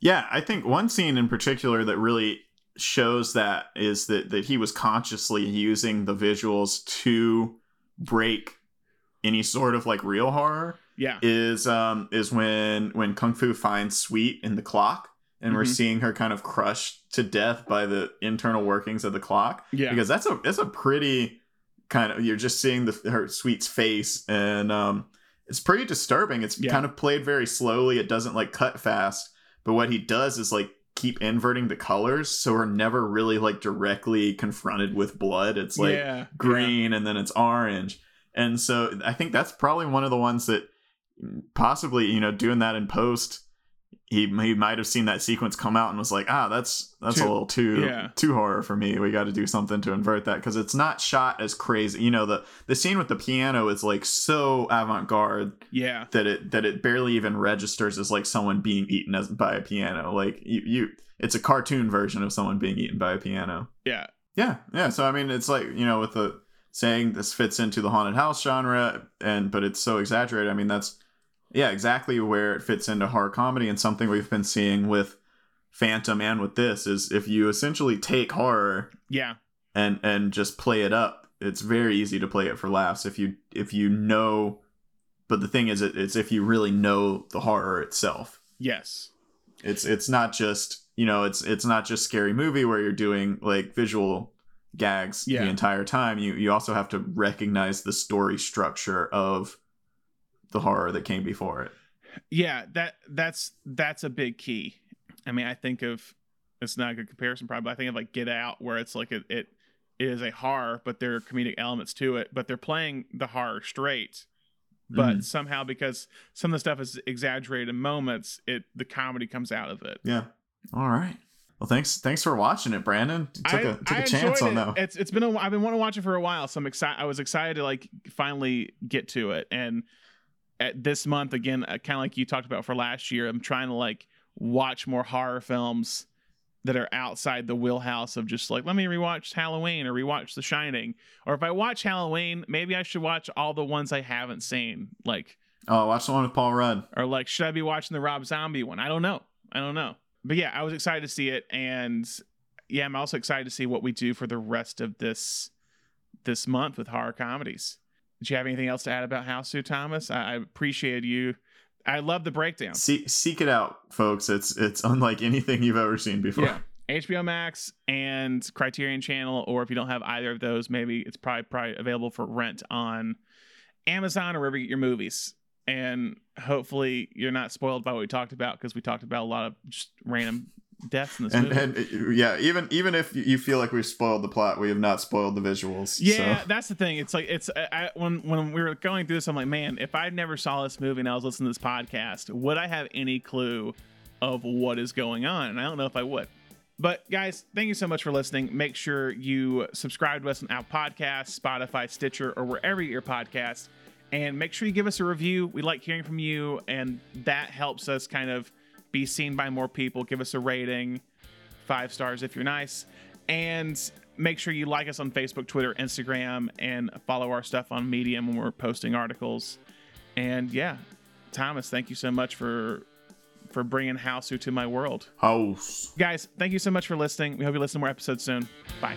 Yeah, I think one scene in particular that really shows that is that that he was consciously using the visuals to break any sort of like real horror Yeah. is um is when when Kung Fu finds Sweet in the clock and we're Mhm. seeing her kind of crushed to death by the internal workings of the clock Yeah. because that's a that's a pretty kind of you're just seeing the her Sweet's face and um it's pretty disturbing it's Yeah. kind of played very slowly it doesn't like cut fast but what he does is like keep inverting the colors so we're never really like directly confronted with blood it's like yeah. green and then it's orange. And so I think that's probably one of the ones that mm, possibly, you know, doing that in post, he he might have seen that sequence come out and was like, ah, that's that's Too- a little too yeah. too horror for me. We got to do something to invert that because it's not shot as crazy. You know, the the scene with the piano is like so avant garde Yeah. that it that it barely even registers as like someone being eaten as by a piano. Like you you, it's a cartoon version of someone being eaten by a piano. Yeah. Yeah, yeah. So I mean, it's like you know, with the saying this fits into the haunted house genre, and but it's so exaggerated. I mean, that's yeah, exactly where it fits into horror comedy, and something we've been seeing with Phantom and with this is if you essentially take horror Yeah. and and just play it up, it's very easy to play it for laughs if you if you know. But the thing is, it's if you really know the horror itself. Yes. It's it's not just you know it's it's not just scary movie where you're doing like visual gags Yeah. the entire time. You you also have to recognize the story structure of the horror that came before it. yeah that that's that's a big key i mean i think of it's not a good comparison probably. But I think of like Get Out, where it's like it, it is a horror, but there are comedic elements to it. But they're playing the horror straight. But Mhm. somehow, because some of the stuff is exaggerated in moments, it the comedy comes out of it. Yeah. All right. Well, thanks. Thanks for watching it, Brandon. You took I, a took I a chance on it. that. It's it's been a, I've been wanting to watch it for a while, so I'm excited. I was excited to like finally get to it, and at this month again, uh, kind of like you talked about for last year, I'm trying to like watch more horror films that are outside the wheelhouse of just like let me rewatch Halloween or rewatch The Shining, or if I watch Halloween, maybe I should watch all the ones I haven't seen, like Oh, watch the one with Paul Rudd. or like should I be watching the Rob Zombie one? I don't know. I don't know. But yeah, I was excited to see it and yeah, I'm also excited to see what we do for the rest of this this month with horror comedies. Did you have anything else to add about Hausu Thomas? I, I appreciate you. I love the breakdown. See, seek it out, folks. It's it's unlike anything you've ever seen before. Yeah. HBO Max and Criterion Channel, or if you don't have either of those, maybe it's probably probably available for rent on Amazon or wherever you get your movies. And hopefully you're not spoiled by what we talked about because we talked about a lot of just random deaths in this And, movie. and uh, yeah, even even if you feel like we've spoiled the plot, we have not spoiled the visuals. yeah, so. that's the thing. It's like it's I, I- when when we were going through this, I'm like, man, if I never saw this movie and I was listening to this podcast, would I have any clue of what is going on? And I don't know if I would. But guys, thank you so much for listening. Make sure you subscribe to us on Apple Podcasts, Spotify, Stitcher, or wherever you your podcast. And make sure you give us a review. We like hearing from you, and that helps us kind of be seen by more people. Give us a rating, five stars if you're nice. And make sure you like us on Facebook, Twitter, Instagram, and follow our stuff on Medium when we're posting articles. And yeah, Thomas, thank you so much for for bringing Hausu to my world. House. Guys, thank you so much for listening. We hope you listen to more episodes soon. Bye.